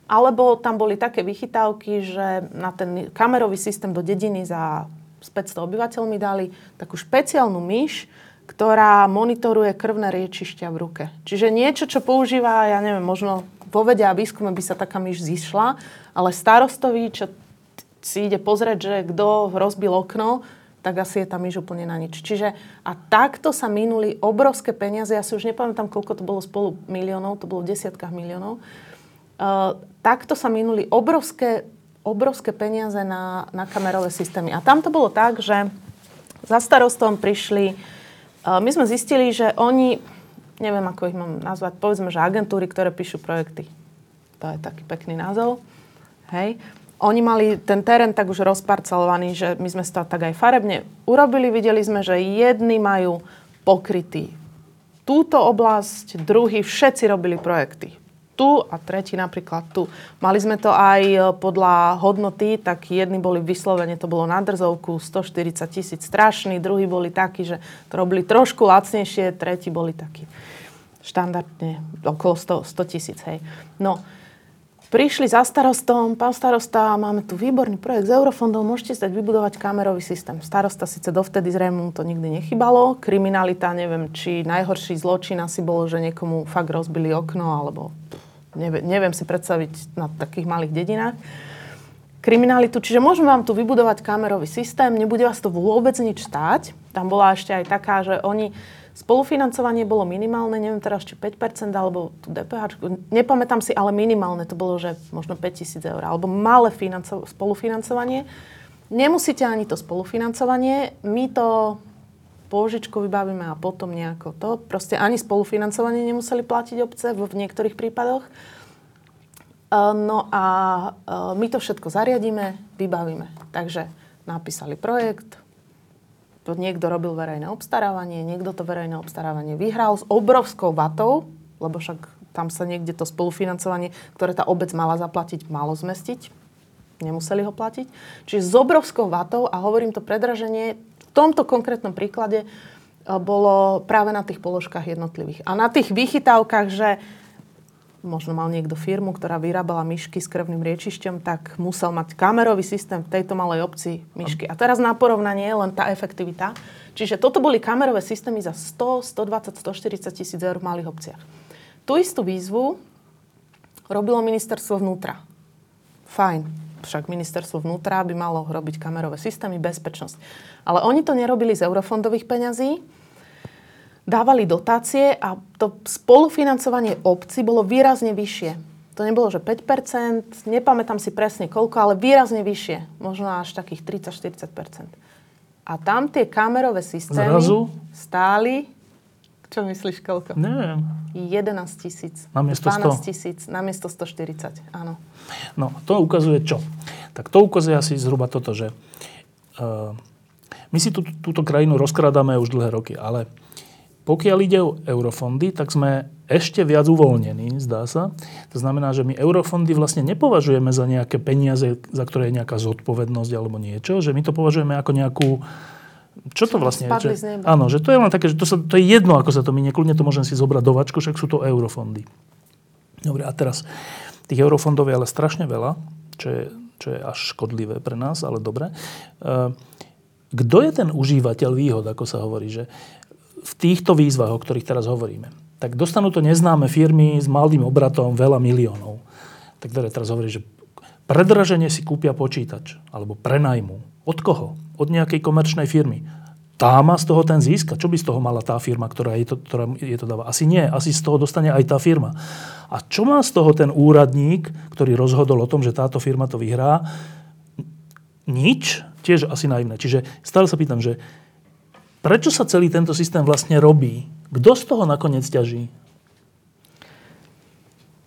Alebo tam boli také vychytávky, že na ten kamerový systém do dediny za s 500 obyvateľmi dali takú špeciálnu myš, ktorá monitoruje krvné riečišťa v ruke. Čiže niečo, čo používa, ja neviem, možno vo vede a výskume by sa taká myš zišla, ale starostovi, čo si ide pozrieť, že kto rozbil okno, tak asi je tá myš úplne na nič. Čiže a takto sa minuli obrovské peniaze, ja si už nepamätám, koľko to bolo spolu miliónov, to bolo v desiatkách miliónov. Uh, takto sa minuli obrovské obrovské peniaze na, na kamerové systémy. A tam to bolo tak, že za starostom prišli, uh, my sme zistili, že oni, neviem ako ich mám nazvať, povedzme, že agentúry, ktoré píšu projekty. To je taký pekný názov. Hej. Oni mali ten terén tak už rozparcelovaný, že my sme to tak aj farebne urobili. Videli sme, že jedni majú pokrytý túto oblasť, druhí všetci robili projekty tu a tretí napríklad tu. Mali sme to aj e, podľa hodnoty, tak jedni boli vyslovene, to bolo na drzovku 140 tisíc strašný, druhí boli takí, že to robili trošku lacnejšie, tretí boli takí štandardne okolo 100 tisíc, hej. No, prišli za starostom, pán starosta, máme tu výborný projekt z eurofondov, môžete stať vybudovať kamerový systém. Starosta síce dovtedy zrejme mu to nikdy nechybalo, kriminalita, neviem, či najhorší zločin asi bolo, že niekomu fakt rozbili okno, alebo neviem, si predstaviť na takých malých dedinách, kriminalitu. Čiže môžeme vám tu vybudovať kamerový systém, nebude vás to vôbec nič stáť. Tam bola ešte aj taká, že oni Spolufinancovanie bolo minimálne, neviem teraz, či 5% alebo tu DPH, nepamätám si, ale minimálne to bolo, že možno 5000 eur, alebo malé financo- spolufinancovanie. Nemusíte ani to spolufinancovanie, my to pôžičku vybavíme a potom nejako to. Proste ani spolufinancovanie nemuseli platiť obce v niektorých prípadoch. E, no a e, my to všetko zariadíme, vybavíme. Takže napísali projekt, niekto robil verejné obstarávanie, niekto to verejné obstarávanie vyhral s obrovskou vatou, lebo však tam sa niekde to spolufinancovanie, ktoré tá obec mala zaplatiť, malo zmestiť. Nemuseli ho platiť. Čiže s obrovskou vatou, a hovorím to predraženie, tomto konkrétnom príklade e, bolo práve na tých položkách jednotlivých. A na tých vychytávkach, že možno mal niekto firmu, ktorá vyrábala myšky s krvným riečišťom, tak musel mať kamerový systém v tejto malej obci myšky. A teraz na porovnanie len tá efektivita. Čiže toto boli kamerové systémy za 100, 120, 140 tisíc eur v malých obciach. Tú istú výzvu robilo ministerstvo vnútra. Fajn. Však ministerstvo vnútra by malo robiť kamerové systémy, bezpečnosť. Ale oni to nerobili z eurofondových peňazí, dávali dotácie a to spolufinancovanie obci bolo výrazne vyššie. To nebolo, že 5%, nepamätám si presne koľko, ale výrazne vyššie. Možno až takých 30-40%. A tam tie kamerové systémy Zrazu? stáli, čo myslíš koľko? Neviem. 11 tisíc. Namiesto 12 tisíc, namiesto 140, áno. No, to ukazuje čo? Tak to ukazuje asi zhruba toto, že uh, my si tú, túto krajinu rozkrádame už dlhé roky, ale pokiaľ ide o eurofondy, tak sme ešte viac uvoľnení, zdá sa. To znamená, že my eurofondy vlastne nepovažujeme za nejaké peniaze, za ktoré je nejaká zodpovednosť alebo niečo, že my to považujeme ako nejakú čo to vlastne je? Že, áno, že to je len také, že to, sa, to je jedno, ako sa to my kľudne to môžem si zobrať do vačku, však sú to eurofondy. Dobre, a teraz tých eurofondov je ale strašne veľa, čo je, čo je až škodlivé pre nás, ale dobre. Kto je ten užívateľ výhod, ako sa hovorí? Že v týchto výzvach, o ktorých teraz hovoríme, tak dostanú to neznáme firmy s malým obratom veľa miliónov. Tak ktoré teraz hovorí, že predraženie si kúpia počítač alebo prenajmu. Od koho? Od nejakej komerčnej firmy. Tá má z toho ten získa. Čo by z toho mala tá firma, ktorá je to, ktorá je to dáva? Asi nie. Asi z toho dostane aj tá firma. A čo má z toho ten úradník, ktorý rozhodol o tom, že táto firma to vyhrá? Nič. Tiež asi naivné. Čiže stále sa pýtam, že Prečo sa celý tento systém vlastne robí? Kto z toho nakoniec ťaží?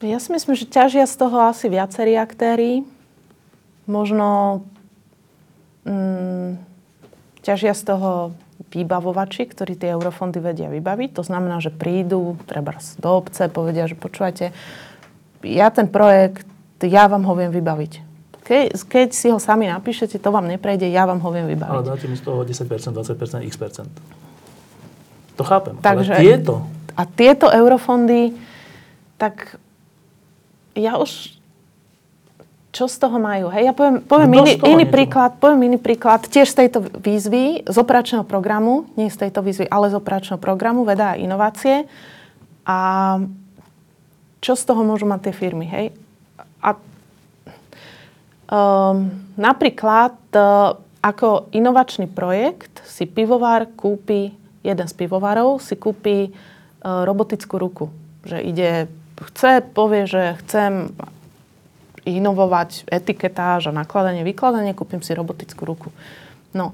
Ja si myslím, že ťažia z toho asi viacerí aktéry. Možno mm, ťažia z toho vybavovači, ktorí tie eurofondy vedia vybaviť. To znamená, že prídu treba do obce, povedia, že počúvate, ja ten projekt, ja vám ho viem vybaviť. Ke, keď si ho sami napíšete, to vám neprejde, ja vám ho viem vybaviť. Ale dáte mi z toho 10%, 20%, x percent. To chápem. Takže, ale tieto... A tieto eurofondy, tak ja už čo z toho majú? Hej, ja poviem, poviem iný, iný príklad, poviem iný príklad, tiež z tejto výzvy, z operačného programu, nie z tejto výzvy, ale z operačného programu Veda a inovácie. A čo z toho môžu mať tie firmy? Hej? A Um, napríklad uh, ako inovačný projekt si pivovár kúpi, jeden z pivovarov si kúpi uh, robotickú ruku. Že ide, chce, povie, že chcem inovovať etiketáž a nakladanie, vykladanie, kúpim si robotickú ruku. No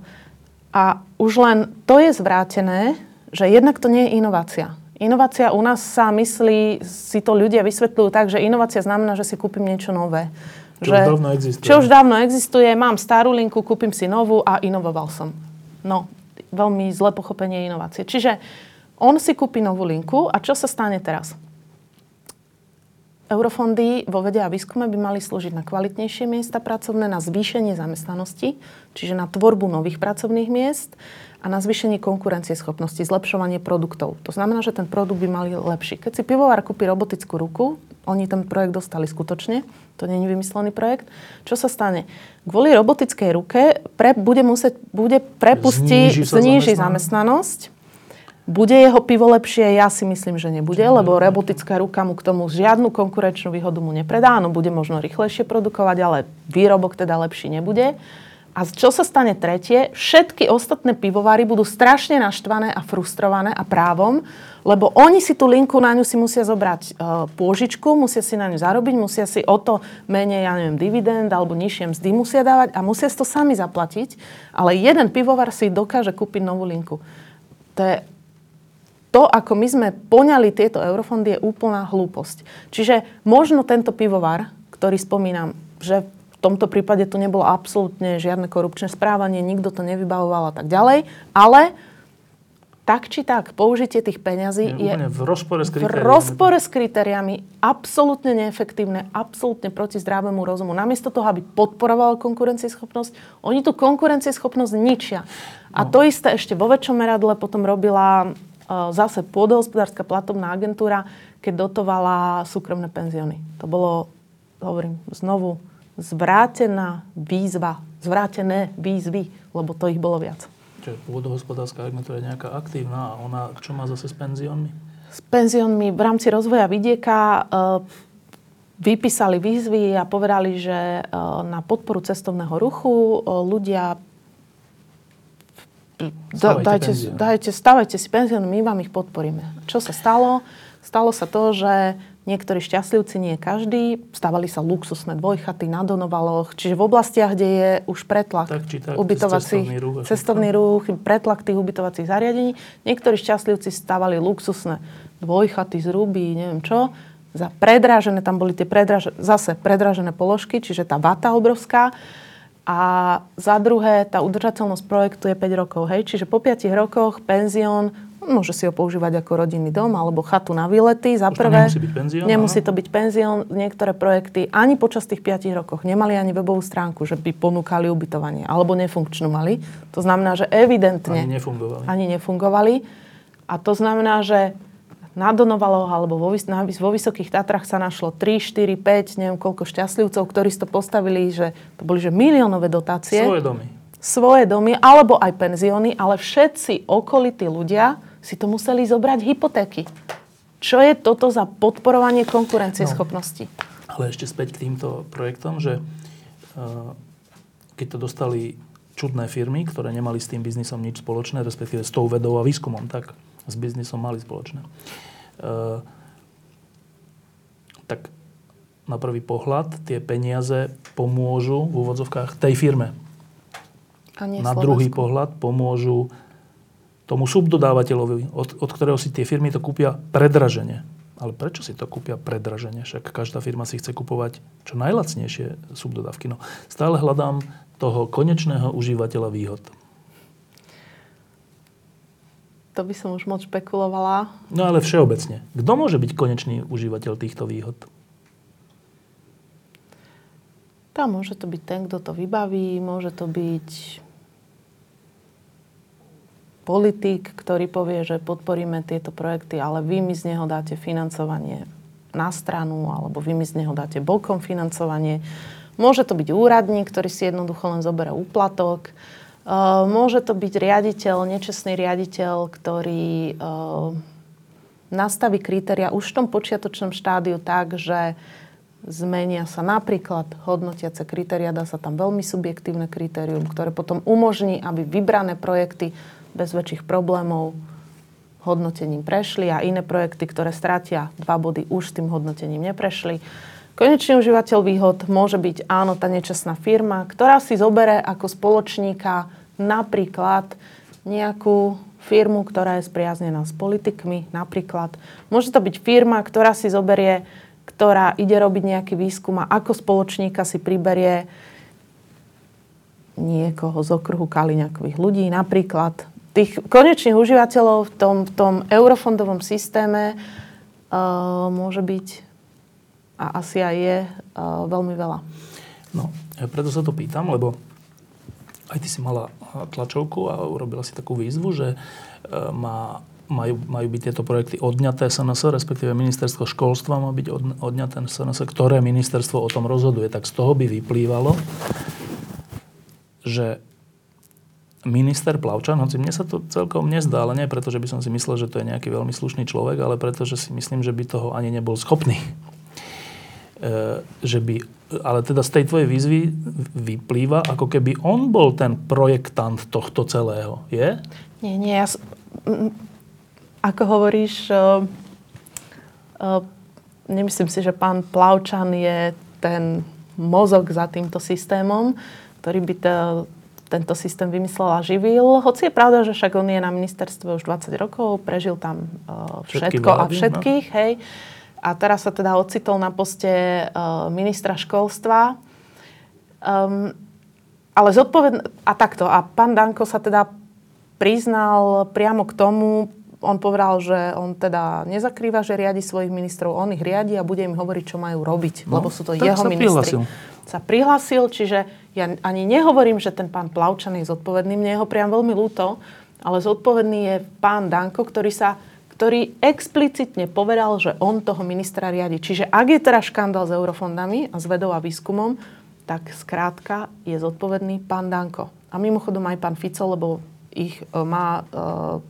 a už len to je zvrátené, že jednak to nie je inovácia. Inovácia u nás sa myslí, si to ľudia vysvetľujú tak, že inovácia znamená, že si kúpim niečo nové. Čo že, už dávno existuje. Čo už dávno existuje, mám starú linku, kúpim si novú a inovoval som. No, veľmi zlé pochopenie inovácie. Čiže on si kúpi novú linku a čo sa stane teraz? Eurofondy vo vede a výskume by mali slúžiť na kvalitnejšie miesta pracovné, na zvýšenie zamestnanosti, čiže na tvorbu nových pracovných miest a na zvýšenie konkurencieschopnosti, zlepšovanie produktov. To znamená, že ten produkt by mali lepší. Keď si pivovar kúpi robotickú ruku, oni ten projekt dostali skutočne, to nie je vymyslený projekt. Čo sa stane? Kvôli robotickej ruke pre, bude, musieť, bude prepustiť, zníži, zníži zamestnanosť. Bude jeho pivo lepšie? Ja si myslím, že nebude, lebo robotická ruka mu k tomu žiadnu konkurenčnú výhodu mu nepredá. Áno, bude možno rýchlejšie produkovať, ale výrobok teda lepší nebude. A čo sa stane tretie? Všetky ostatné pivovary budú strašne naštvané a frustrované a právom, lebo oni si tú linku na ňu si musia zobrať e, pôžičku, musia si na ňu zarobiť, musia si o to menej, ja neviem, dividend alebo nižšie mzdy musia dávať a musia si to sami zaplatiť. Ale jeden pivovar si dokáže kúpiť novú linku. To je to, ako my sme poňali tieto eurofondy, je úplná hlúposť. Čiže možno tento pivovar, ktorý spomínam, že v tomto prípade tu nebolo absolútne žiadne korupčné správanie, nikto to nevybavoval a tak ďalej, ale tak či tak, použitie tých peňazí je, je v rozpore s kritériami. V rozpore s kritériami, absolútne neefektívne, absolútne proti zdravému rozumu. Namiesto toho, aby podporoval konkurencieschopnosť, oni tú konkurencieschopnosť ničia. A no. to isté ešte vo väčšom meradle potom robila zase pôdohospodárska platobná agentúra, keď dotovala súkromné penzióny. To bolo, hovorím znovu, zvrátená výzva, zvrátené výzvy, lebo to ich bolo viac. Čiže pôdohospodárska agentúra je nejaká aktívna a ona čo má zase s penziónmi? S penziónmi v rámci rozvoja vidieka e, vypísali výzvy a povedali, že na podporu cestovného ruchu ľudia dajte, dajte, stavajte si penzión, my vám ich podporíme. Čo sa stalo? Stalo sa to, že niektorí šťastlivci, nie každý, stavali sa luxusné dvojchaty na Donovaloch, čiže v oblastiach, kde je už pretlak tak, tak, ubytovacích, cestovný ruch, cestovný ruch, pretlak tých ubytovacích zariadení. Niektorí šťastlivci stavali luxusné dvojchaty z ruby, neviem čo, za predrážené, tam boli tie predrážené, zase predrážené položky, čiže tá vata obrovská. A za druhé, tá udržateľnosť projektu je 5 rokov. Hej? Čiže po 5 rokoch penzión, môže si ho používať ako rodinný dom alebo chatu na výlety. Za prvé, nemusí byť penzión. Nemusí to byť penzión. Niektoré projekty ani počas tých 5 rokoch nemali ani webovú stránku, že by ponúkali ubytovanie. Alebo nefunkčnú mali. To znamená, že evidentne... Ani nefungovali. Ani nefungovali. A to znamená, že na Donovaloch alebo vo, na, vo Vysokých Tatrach sa našlo 3, 4, 5, neviem koľko šťastlivcov, ktorí si to postavili, že to boli že miliónové dotácie. Svoje domy. Svoje domy, alebo aj penzióny, ale všetci okolití ľudia si to museli zobrať hypotéky. Čo je toto za podporovanie konkurencieschopnosti? No, ale ešte späť k týmto projektom, že uh, keď to dostali čudné firmy, ktoré nemali s tým biznisom nič spoločné, respektíve s tou vedou a výskumom, tak s biznisom mali spoločné. E, tak na prvý pohľad tie peniaze pomôžu v úvodzovkách tej firme. A nie na druhý pohľad pomôžu tomu subdodávateľovi, od, od ktorého si tie firmy to kúpia predražene. Ale prečo si to kúpia predražene? Však každá firma si chce kupovať čo najlacnejšie subdodávky. No, stále hľadám toho konečného užívateľa výhod. To by som už moc špekulovala. No ale všeobecne. Kto môže byť konečný užívateľ týchto výhod? Tá môže to byť ten, kto to vybaví, môže to byť politik, ktorý povie, že podporíme tieto projekty, ale vy mi z neho dáte financovanie na stranu, alebo vy mi z neho dáte bokom financovanie. Môže to byť úradník, ktorý si jednoducho len zoberie úplatok. Uh, môže to byť riaditeľ, nečestný riaditeľ, ktorý uh, nastaví kritéria už v tom počiatočnom štádiu tak, že zmenia sa napríklad hodnotiace kritéria, dá sa tam veľmi subjektívne kritérium, ktoré potom umožní, aby vybrané projekty bez väčších problémov hodnotením prešli a iné projekty, ktoré stratia dva body, už tým hodnotením neprešli. Konečný užívateľ výhod môže byť áno, tá nečestná firma, ktorá si zobere ako spoločníka napríklad nejakú firmu, ktorá je spriaznená s politikmi, napríklad. Môže to byť firma, ktorá si zoberie, ktorá ide robiť nejaký výskum a ako spoločníka si priberie niekoho z okruhu kaliňakových ľudí, napríklad. Tých konečných užívateľov v tom, v tom eurofondovom systéme uh, môže byť a asi aj je uh, veľmi veľa. No, ja preto sa to pýtam, lebo aj ty si mala tlačovku a urobila si takú výzvu, že uh, má, majú, majú byť tieto projekty odňaté SNS, respektíve ministerstvo školstva má byť od, odňaté SNS, ktoré ministerstvo o tom rozhoduje. Tak z toho by vyplývalo, že minister Plavčan, hoci mne sa to celkom nezdá, ale nie preto, že by som si myslel, že to je nejaký veľmi slušný človek, ale preto, že si myslím, že by toho ani nebol schopný že by, ale teda z tej tvojej výzvy vyplýva, ako keby on bol ten projektant tohto celého. Je? Nie, nie. Ja, ako hovoríš, uh, uh, nemyslím si, že pán Plavčan je ten mozog za týmto systémom, ktorý by to, tento systém vymyslel a živil. Hoci je pravda, že však on je na ministerstve už 20 rokov, prežil tam uh, všetko Všetky vlády, a všetkých, no? hej. Uh, a teraz sa teda ocitol na poste uh, ministra školstva. Um, ale zodpovedn... A takto. A pán Danko sa teda priznal priamo k tomu, on povedal, že on teda nezakrýva, že riadi svojich ministrov, on ich riadi a bude im hovoriť, čo majú robiť, no, lebo sú to jeho sa ministri. Prihlásil. Sa prihlásil, čiže ja ani nehovorím, že ten pán Plavčan je zodpovedný, mne je ho priam veľmi ľúto, ale zodpovedný je pán Danko, ktorý sa ktorý explicitne povedal, že on toho ministra riadi. Čiže ak je teraz škandál s eurofondami a s vedou a výskumom, tak skrátka je zodpovedný pán Danko. A mimochodom aj pán Fico, lebo ich e, má e,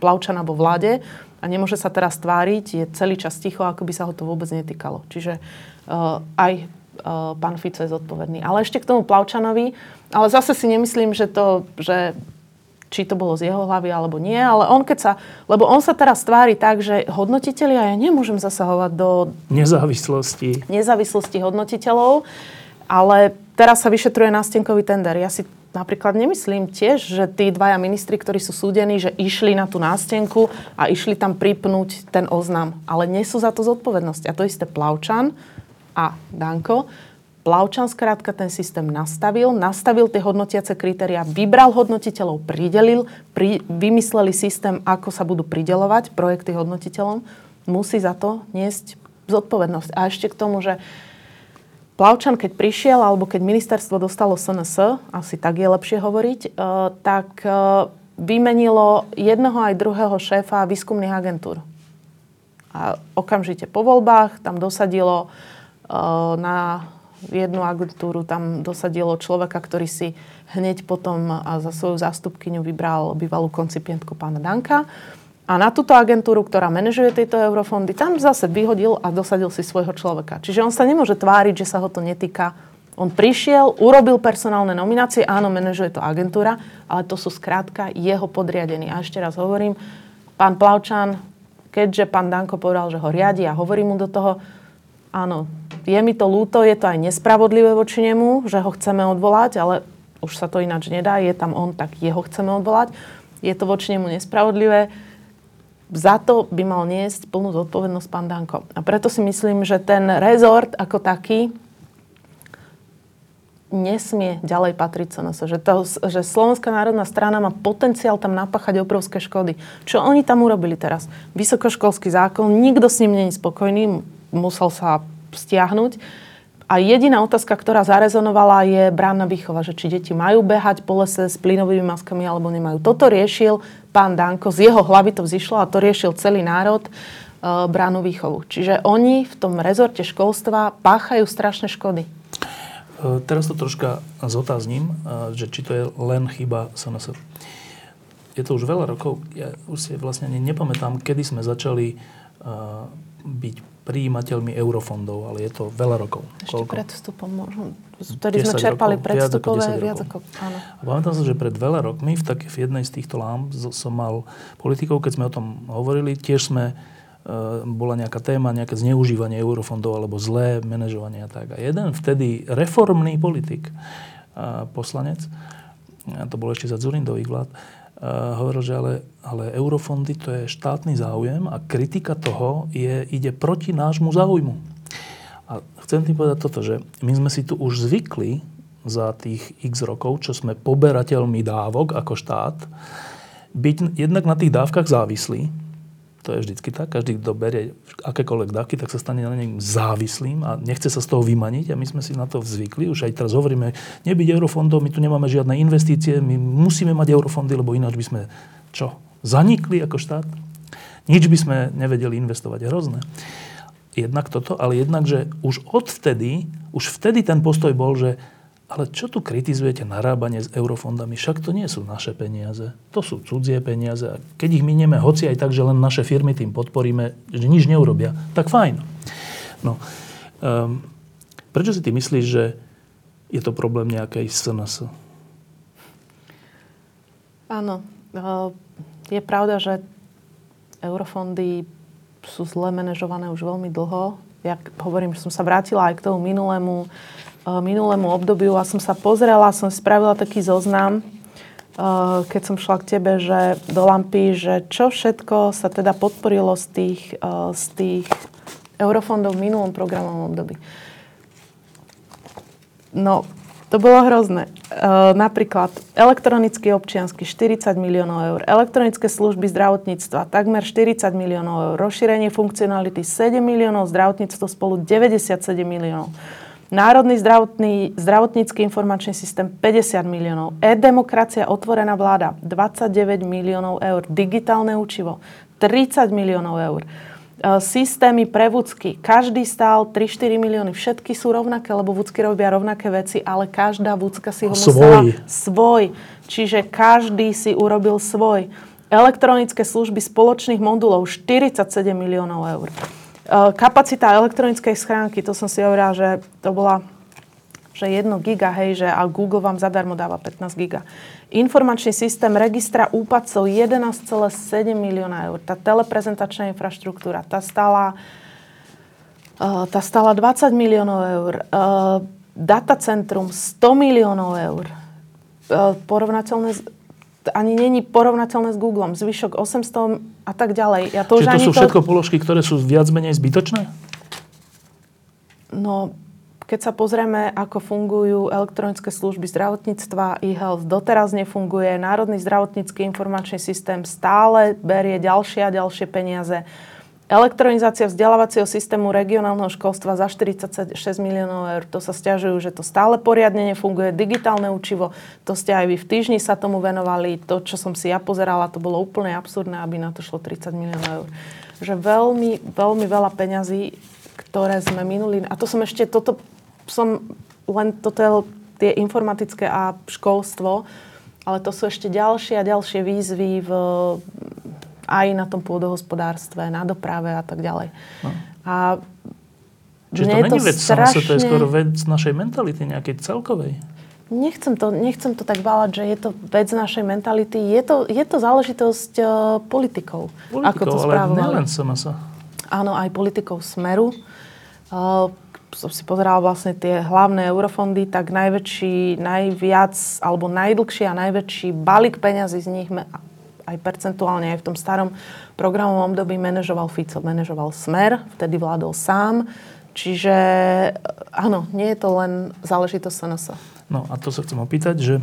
Plavčana vo vláde, a nemôže sa teraz tváriť, je celý čas ticho, ako by sa ho to vôbec netýkalo. Čiže uh, aj uh, pán Fico je zodpovedný. Ale ešte k tomu Plavčanovi, ale zase si nemyslím, že to, že či to bolo z jeho hlavy alebo nie, ale on keď sa, lebo on sa teraz tvári tak, že hodnotiteľia, ja nemôžem zasahovať do nezávislosti, nezávislosti hodnotiteľov, ale teraz sa vyšetruje nástenkový tender. Ja si napríklad nemyslím tiež, že tí dvaja ministri, ktorí sú súdení, že išli na tú nástenku a išli tam pripnúť ten oznam. Ale nesú za to zodpovednosť. A to isté Plavčan a Danko Plavčan skrátka ten systém nastavil, nastavil tie hodnotiace kritéria, vybral hodnotiteľov, pridelil, pri, vymysleli systém, ako sa budú pridelovať projekty hodnotiteľom, musí za to niesť zodpovednosť. A ešte k tomu, že Plavčan, keď prišiel, alebo keď ministerstvo dostalo SNS, asi tak je lepšie hovoriť, e, tak e, vymenilo jednoho aj druhého šéfa výskumných agentúr. A okamžite po voľbách tam dosadilo e, na jednu agentúru tam dosadilo človeka, ktorý si hneď potom za svoju zástupkyňu vybral bývalú koncipientku pána Danka. A na túto agentúru, ktorá manažuje tieto eurofondy, tam zase vyhodil a dosadil si svojho človeka. Čiže on sa nemôže tváriť, že sa ho to netýka. On prišiel, urobil personálne nominácie, áno, manažuje to agentúra, ale to sú skrátka jeho podriadení. A ešte raz hovorím, pán Plavčan, keďže pán Danko povedal, že ho riadi a hovorí mu do toho, áno, je mi to ľúto, je to aj nespravodlivé voči nemu, že ho chceme odvolať, ale už sa to ináč nedá, je tam on, tak jeho chceme odvolať. Je to voči nemu nespravodlivé. Za to by mal niesť plnú zodpovednosť pán Danko. A preto si myslím, že ten rezort ako taký nesmie ďalej patriť SNS. Že, to, že Slovenská národná strana má potenciál tam napáchať obrovské škody. Čo oni tam urobili teraz? Vysokoškolský zákon, nikto s ním není spokojný, musel sa stiahnuť. A jediná otázka, ktorá zarezonovala, je bránna výchova, že či deti majú behať po lese s plynovými maskami alebo nemajú. Toto riešil pán Danko, z jeho hlavy to vzýšlo a to riešil celý národ e, bránu výchovu. Čiže oni v tom rezorte školstva páchajú strašné škody. E, teraz to troška zotázním, e, že či to je len chyba SNS. Je to už veľa rokov, ja už si vlastne nepamätám, kedy sme začali byť príjimateľmi eurofondov, ale je to veľa rokov. Ešte Koľko? pred vstupom možno. Vtedy sme čerpali rokov, predstupové viac ako, áno. A pamätám sa, že pred veľa rokmi v, tak, v jednej z týchto lám som mal politikov, keď sme o tom hovorili, tiež sme e, bola nejaká téma, nejaké zneužívanie eurofondov alebo zlé manažovanie a tak. A jeden vtedy reformný politik, a poslanec, to bolo ešte za Zurindových vlád, hovoril, že ale, ale eurofondy to je štátny záujem a kritika toho je, ide proti nášmu záujmu. A chcem tým povedať toto, že my sme si tu už zvykli za tých x rokov, čo sme poberateľmi dávok ako štát, byť jednak na tých dávkach závislí, to je vždycky tak. Každý, kto berie akékoľvek dávky, tak sa stane na nej závislým a nechce sa z toho vymaniť. A my sme si na to zvykli. Už aj teraz hovoríme, nebyť eurofondov, my tu nemáme žiadne investície, my musíme mať eurofondy, lebo ináč by sme čo? Zanikli ako štát? Nič by sme nevedeli investovať. Hrozné. Jednak toto, ale jednak, že už odvtedy, už vtedy ten postoj bol, že ale čo tu kritizujete narábanie s eurofondami? Však to nie sú naše peniaze. To sú cudzie peniaze. A keď ich minieme, hoci aj tak, že len naše firmy tým podporíme, že nič neurobia, tak fajn. No, um, prečo si ty myslíš, že je to problém nejakej SNS? Áno. Je pravda, že eurofondy sú zle manažované už veľmi dlho. Ja hovorím, že som sa vrátila aj k tomu minulému Eh, minulému obdobiu a som sa pozrela, som spravila taký zoznam, eh, keď som šla k tebe, že do lampy, že čo všetko sa teda podporilo z tých, eh, z tých eurofondov v minulom programovom období. No, to bolo hrozné. Napríklad elektronický občiansky 40 miliónov eur, elektronické služby zdravotníctva takmer 40 miliónov eur, rozšírenie funkcionality 7 miliónov, zdravotníctvo spolu 97 miliónov. Národný zdravotný, zdravotnícky informačný systém 50 miliónov. E-demokracia otvorená vláda 29 miliónov eur. Digitálne učivo 30 miliónov eur. E, systémy pre vúcky. Každý stál 3-4 milióny. Všetky sú rovnaké, lebo vúcky robia rovnaké veci, ale každá vúcka si ho musela... Svoj. Svoj. Čiže každý si urobil svoj Elektronické služby spoločných modulov 47 miliónov eur. Kapacita elektronickej schránky, to som si hovorila, že to bola že 1 giga, hej, že a Google vám zadarmo dáva 15 giga. Informačný systém registra úpadcov 11,7 milióna eur. Tá teleprezentačná infraštruktúra, tá stála, uh, tá stála 20 miliónov eur. Datacentrum 100 miliónov eur. Porovnateľné ani není porovnateľné s Googlem. Zvyšok 800 a tak ďalej. Ja to Čiže to sú všetko to... položky, ktoré sú viac menej zbytočné? No, keď sa pozrieme, ako fungujú elektronické služby zdravotníctva, e-health doteraz nefunguje, Národný zdravotnícky informačný systém stále berie ďalšie a ďalšie peniaze. Elektronizácia vzdelávacieho systému regionálneho školstva za 46 miliónov eur. To sa stiažujú, že to stále poriadne nefunguje. Digitálne učivo, to ste aj vy v týždni sa tomu venovali. To, čo som si ja pozerala, to bolo úplne absurdné, aby na to šlo 30 miliónov eur. Že veľmi, veľmi veľa peňazí ktoré sme minuli. A to som ešte, toto som len toto tie informatické a školstvo, ale to sú ešte ďalšie a ďalšie výzvy v, aj na tom pôdohospodárstve, na doprave a tak ďalej. No. A Čiže to není vec strašne... to je skoro vec našej mentality, nejakej celkovej. Nechcem to, nechcem to tak bálať, že je to vec našej mentality. Je to, je to záležitosť uh, politikov. Politikov, ako to ale nielen sa. Áno, aj politikov Smeru. Uh, som si pozerala vlastne tie hlavné eurofondy, tak najväčší, najviac alebo najdlhší a najväčší balík peňazí z nich aj percentuálne aj v tom starom programovom období manažoval Fico, manažoval Smer, vtedy vládol sám. Čiže áno, nie je to len záležitosť SNS. No a to sa chcem opýtať, že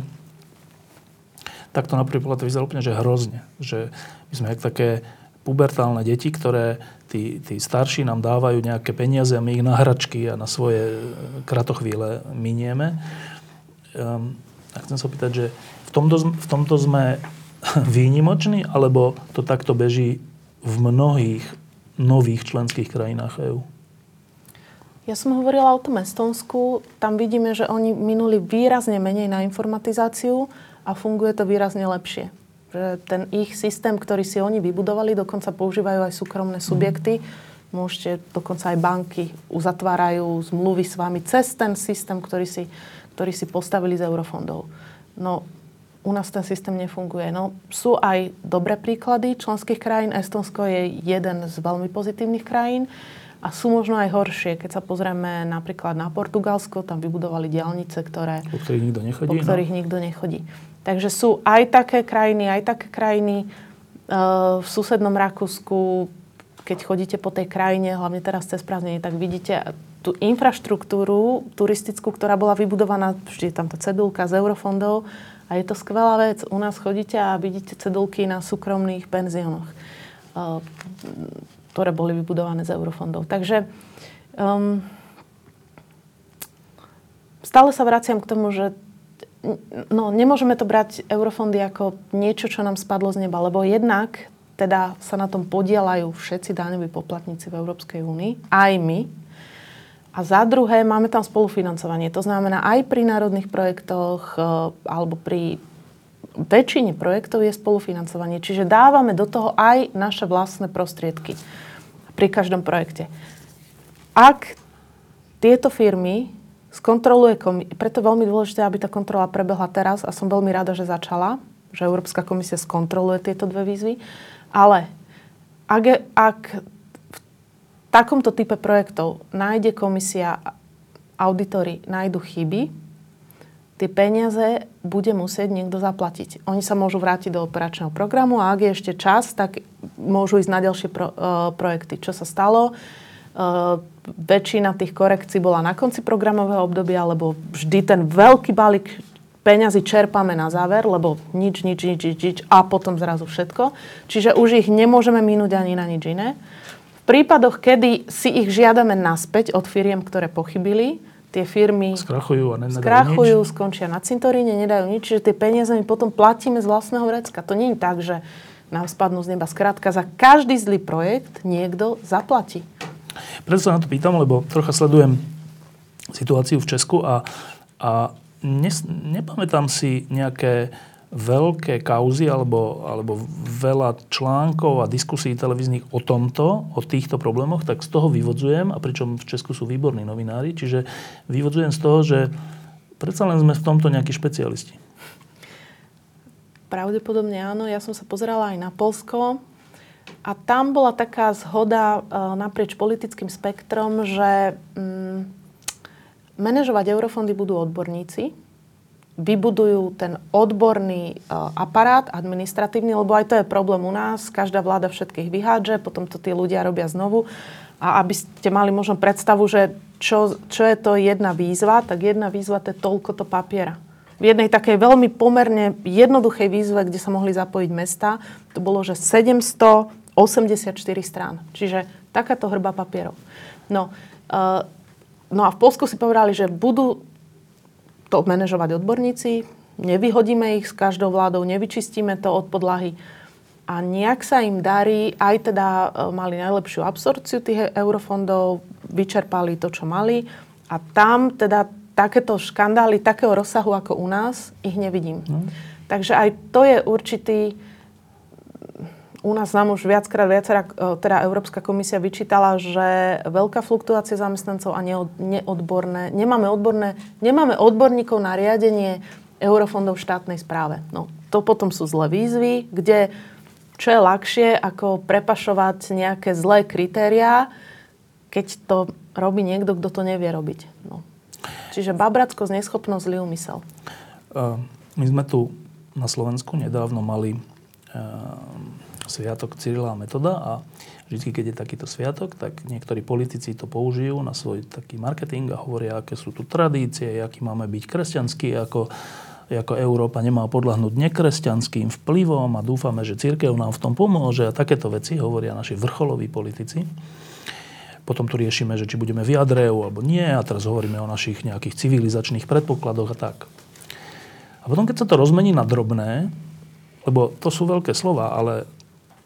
takto na prvý to vyzerá úplne, že hrozne. Že my sme jak také pubertálne deti, ktoré tí, tí starší nám dávajú nejaké peniaze a my ich na hračky a na svoje kratochvíle minieme. Um, a chcem sa opýtať, že v tomto, v tomto sme výnimoční, alebo to takto beží v mnohých nových členských krajinách EÚ? Ja som hovorila o tom Estonsku. Tam vidíme, že oni minuli výrazne menej na informatizáciu a funguje to výrazne lepšie že ten ich systém, ktorý si oni vybudovali, dokonca používajú aj súkromné subjekty. Môžete, dokonca aj banky uzatvárajú zmluvy s vami cez ten systém, ktorý si, ktorý si postavili z eurofondov. No, u nás ten systém nefunguje. No, sú aj dobré príklady členských krajín. Estonsko je jeden z veľmi pozitívnych krajín a sú možno aj horšie. Keď sa pozrieme napríklad na Portugalsko, tam vybudovali diálnice, ktoré, po ktorých nikto nechodí. Po ktorých no? nikto nechodí. Takže sú aj také krajiny, aj také krajiny. Uh, v susednom Rakúsku, keď chodíte po tej krajine, hlavne teraz cez prázdnenie, tak vidíte tú infraštruktúru turistickú, ktorá bola vybudovaná, vždy je tam tá cedulka z eurofondov a je to skvelá vec. U nás chodíte a vidíte cedulky na súkromných penziónoch, uh, ktoré boli vybudované z eurofondov. Takže um, stále sa vraciam k tomu, že no, nemôžeme to brať eurofondy ako niečo, čo nám spadlo z neba, lebo jednak teda sa na tom podielajú všetci daňoví poplatníci v Európskej únii, aj my. A za druhé, máme tam spolufinancovanie. To znamená, aj pri národných projektoch e, alebo pri väčšine projektov je spolufinancovanie. Čiže dávame do toho aj naše vlastné prostriedky pri každom projekte. Ak tieto firmy skontroluje komisia. Preto veľmi dôležité, aby tá kontrola prebehla teraz a som veľmi rada, že začala, že Európska komisia skontroluje tieto dve výzvy. Ale ak, ak takomto type projektov nájde komisia, auditory nájdu chyby, tie peniaze bude musieť niekto zaplatiť. Oni sa môžu vrátiť do operačného programu a ak je ešte čas, tak môžu ísť na ďalšie pro, uh, projekty. Čo sa stalo? Uh, väčšina tých korekcií bola na konci programového obdobia, lebo vždy ten veľký balík peňazí čerpáme na záver, lebo nič, nič, nič, nič, nič a potom zrazu všetko. Čiže už ich nemôžeme minúť ani na nič iné. Prípadoch, kedy si ich žiadame naspäť od firiem, ktoré pochybili, tie firmy skrachujú, a skrachujú nič. skončia na cintoríne, nedajú nič, čiže tie peniaze my potom platíme z vlastného vrecka. To nie je tak, že nám spadnú z neba. Skrátka, za každý zlý projekt niekto zaplatí. Preto sa na to pýtam, lebo trocha sledujem situáciu v Česku a, a nes, nepamätám si nejaké veľké kauzy alebo, alebo veľa článkov a diskusí televíznych o tomto, o týchto problémoch, tak z toho vyvodzujem, a pričom v Česku sú výborní novinári, čiže vyvodzujem z toho, že predsa len sme v tomto nejakí špecialisti. Pravdepodobne áno. Ja som sa pozerala aj na Polsko a tam bola taká zhoda e, naprieč politickým spektrom, že mm, manažovať eurofondy budú odborníci, vybudujú ten odborný uh, aparát administratívny, lebo aj to je problém u nás. Každá vláda všetkých vyhádže, potom to tí ľudia robia znovu. A aby ste mali možno predstavu, že čo, čo je to jedna výzva, tak jedna výzva to je toľko to papiera. V jednej takej veľmi pomerne jednoduchej výzve, kde sa mohli zapojiť mesta, to bolo, že 784 strán. Čiže takáto hrba papierov. No, uh, no a v Polsku si povedali, že budú to manažovať odborníci, nevyhodíme ich s každou vládou, nevyčistíme to od podlahy. A nejak sa im darí, aj teda e, mali najlepšiu absorciu tých eurofondov, vyčerpali to, čo mali. A tam teda takéto škandály takého rozsahu ako u nás, ich nevidím. Mm. Takže aj to je určitý u nás nám už viackrát viacera, e, teda Európska komisia vyčítala, že veľká fluktuácia zamestnancov a neodborné, nemáme, odborné, nemáme odborníkov na riadenie eurofondov v štátnej správe. No, to potom sú zlé výzvy, kde čo je ľahšie, ako prepašovať nejaké zlé kritériá, keď to robí niekto, kto to nevie robiť. No. Čiže babracko, neschopnosť, zlý úmysel. My sme tu na Slovensku nedávno mali sviatok Cyrila a Metoda a vždy, keď je takýto sviatok, tak niektorí politici to použijú na svoj taký marketing a hovoria, aké sú tu tradície, aký máme byť kresťanský, ako, ako Európa nemá podľahnúť nekresťanským vplyvom a dúfame, že církev nám v tom pomôže a takéto veci hovoria naši vrcholoví politici. Potom tu riešime, že či budeme v Jadreu alebo nie a teraz hovoríme o našich nejakých civilizačných predpokladoch a tak. A potom, keď sa to rozmení na drobné, lebo to sú veľké slova, ale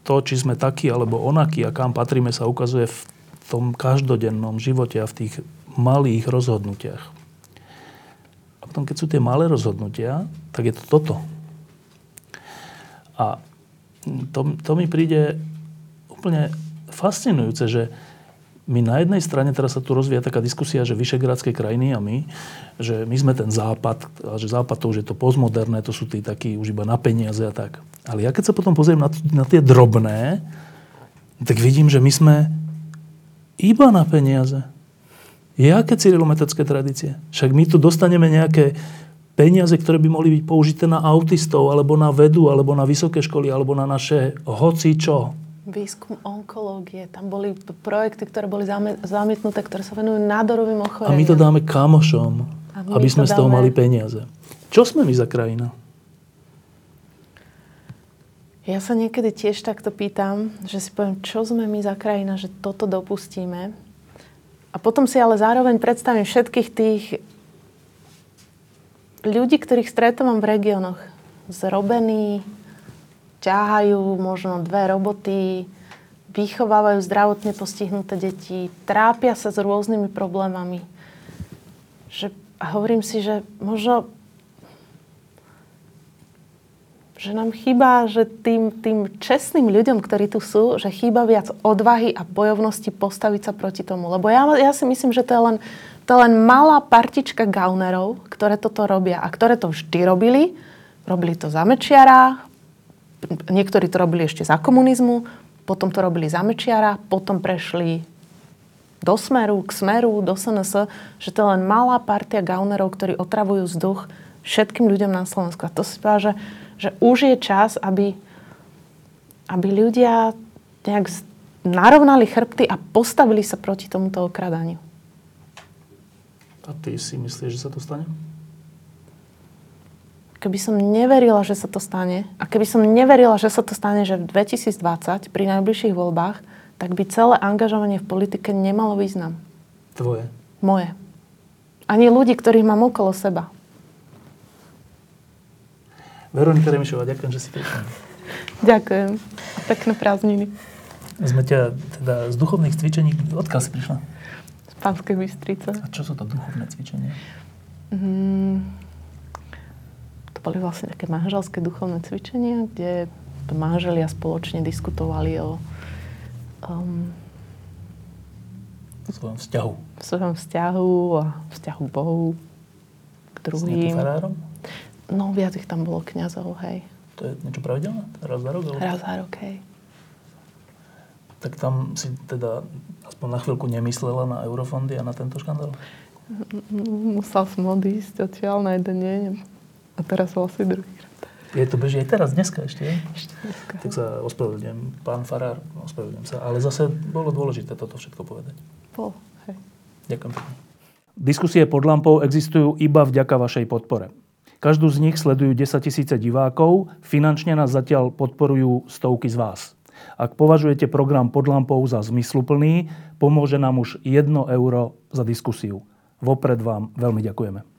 to, či sme takí alebo onakí a kam patríme, sa ukazuje v tom každodennom živote a v tých malých rozhodnutiach. A potom, keď sú tie malé rozhodnutia, tak je to toto. A to, to mi príde úplne fascinujúce, že my na jednej strane, teraz sa tu rozvíja taká diskusia, že vyšegrádske krajiny a my, že my sme ten západ, a že západ to už je to postmoderné, to sú tí takí už iba na peniaze a tak. Ale ja keď sa potom pozriem na, na tie drobné, tak vidím, že my sme iba na peniaze. Jaké cyrilometrické tradície? Však my tu dostaneme nejaké peniaze, ktoré by mohli byť použité na autistov, alebo na vedu, alebo na vysoké školy, alebo na naše hoci čo výskum onkológie. Tam boli projekty, ktoré boli zamietnuté, ktoré sa venujú nádorovým ochoreniam. A my to dáme kamošom, aby sme z toho mali peniaze. Čo sme my za krajina? Ja sa niekedy tiež takto pýtam, že si poviem, čo sme my za krajina, že toto dopustíme. A potom si ale zároveň predstavím všetkých tých ľudí, ktorých stretávam v regiónoch. Zrobení, ťahajú možno dve roboty, vychovávajú zdravotne postihnuté deti, trápia sa s rôznymi problémami. Že, a hovorím si, že možno že nám chýba, že tým, tým čestným ľuďom, ktorí tu sú, že chýba viac odvahy a bojovnosti postaviť sa proti tomu. Lebo ja, ja si myslím, že to je len, to je len malá partička gaunerov, ktoré toto robia a ktoré to vždy robili. Robili to za Mečiara, niektorí to robili ešte za komunizmu, potom to robili za Mečiara, potom prešli do Smeru, k Smeru, do SNS, že to je len malá partia gaunerov, ktorí otravujú vzduch všetkým ľuďom na Slovensku. A to si povedal, že, že už je čas, aby, aby ľudia nejak narovnali chrbty a postavili sa proti tomuto okradaniu. A ty si myslíš, že sa to stane? Keby som neverila, že sa to stane, a keby som neverila, že sa to stane, že v 2020 pri najbližších voľbách, tak by celé angažovanie v politike nemalo význam. Tvoje? Moje. Ani ľudí, ktorých mám okolo seba. Veronika Remišová, ďakujem, že si prišla. Ďakujem. Pekné prázdniny. Sme ťa teda z duchovných cvičení, odkiaľ si prišla? Z Pánskej Bystrice. A čo sú to duchovné cvičenia? Mm, boli vlastne také manželské duchovné cvičenia, kde manželia spoločne diskutovali o um, svojom vzťahu. V svojom vzťahu a vzťahu Bohu, k druhým. S farárom? No, viac ich tam bolo kňazov, hej. To je niečo pravidelné? Raz za rok? Raz za rok, hej. Tak tam si teda aspoň na chvíľku nemyslela na eurofondy a na tento škandál? Musel som odísť odtiaľ na jeden deň a teraz si druhý krát. Je to beží aj teraz, dneska ešte? Ešte dneska. Tak sa ospravedlňujem, pán Farár, ospravedlňujem sa. Ale zase bolo dôležité toto všetko povedať. Bol, hej. Ďakujem pekne. Diskusie pod lampou existujú iba vďaka vašej podpore. Každú z nich sledujú 10 tisíce divákov, finančne nás zatiaľ podporujú stovky z vás. Ak považujete program pod lampou za zmysluplný, pomôže nám už 1 euro za diskusiu. Vopred vám veľmi ďakujeme.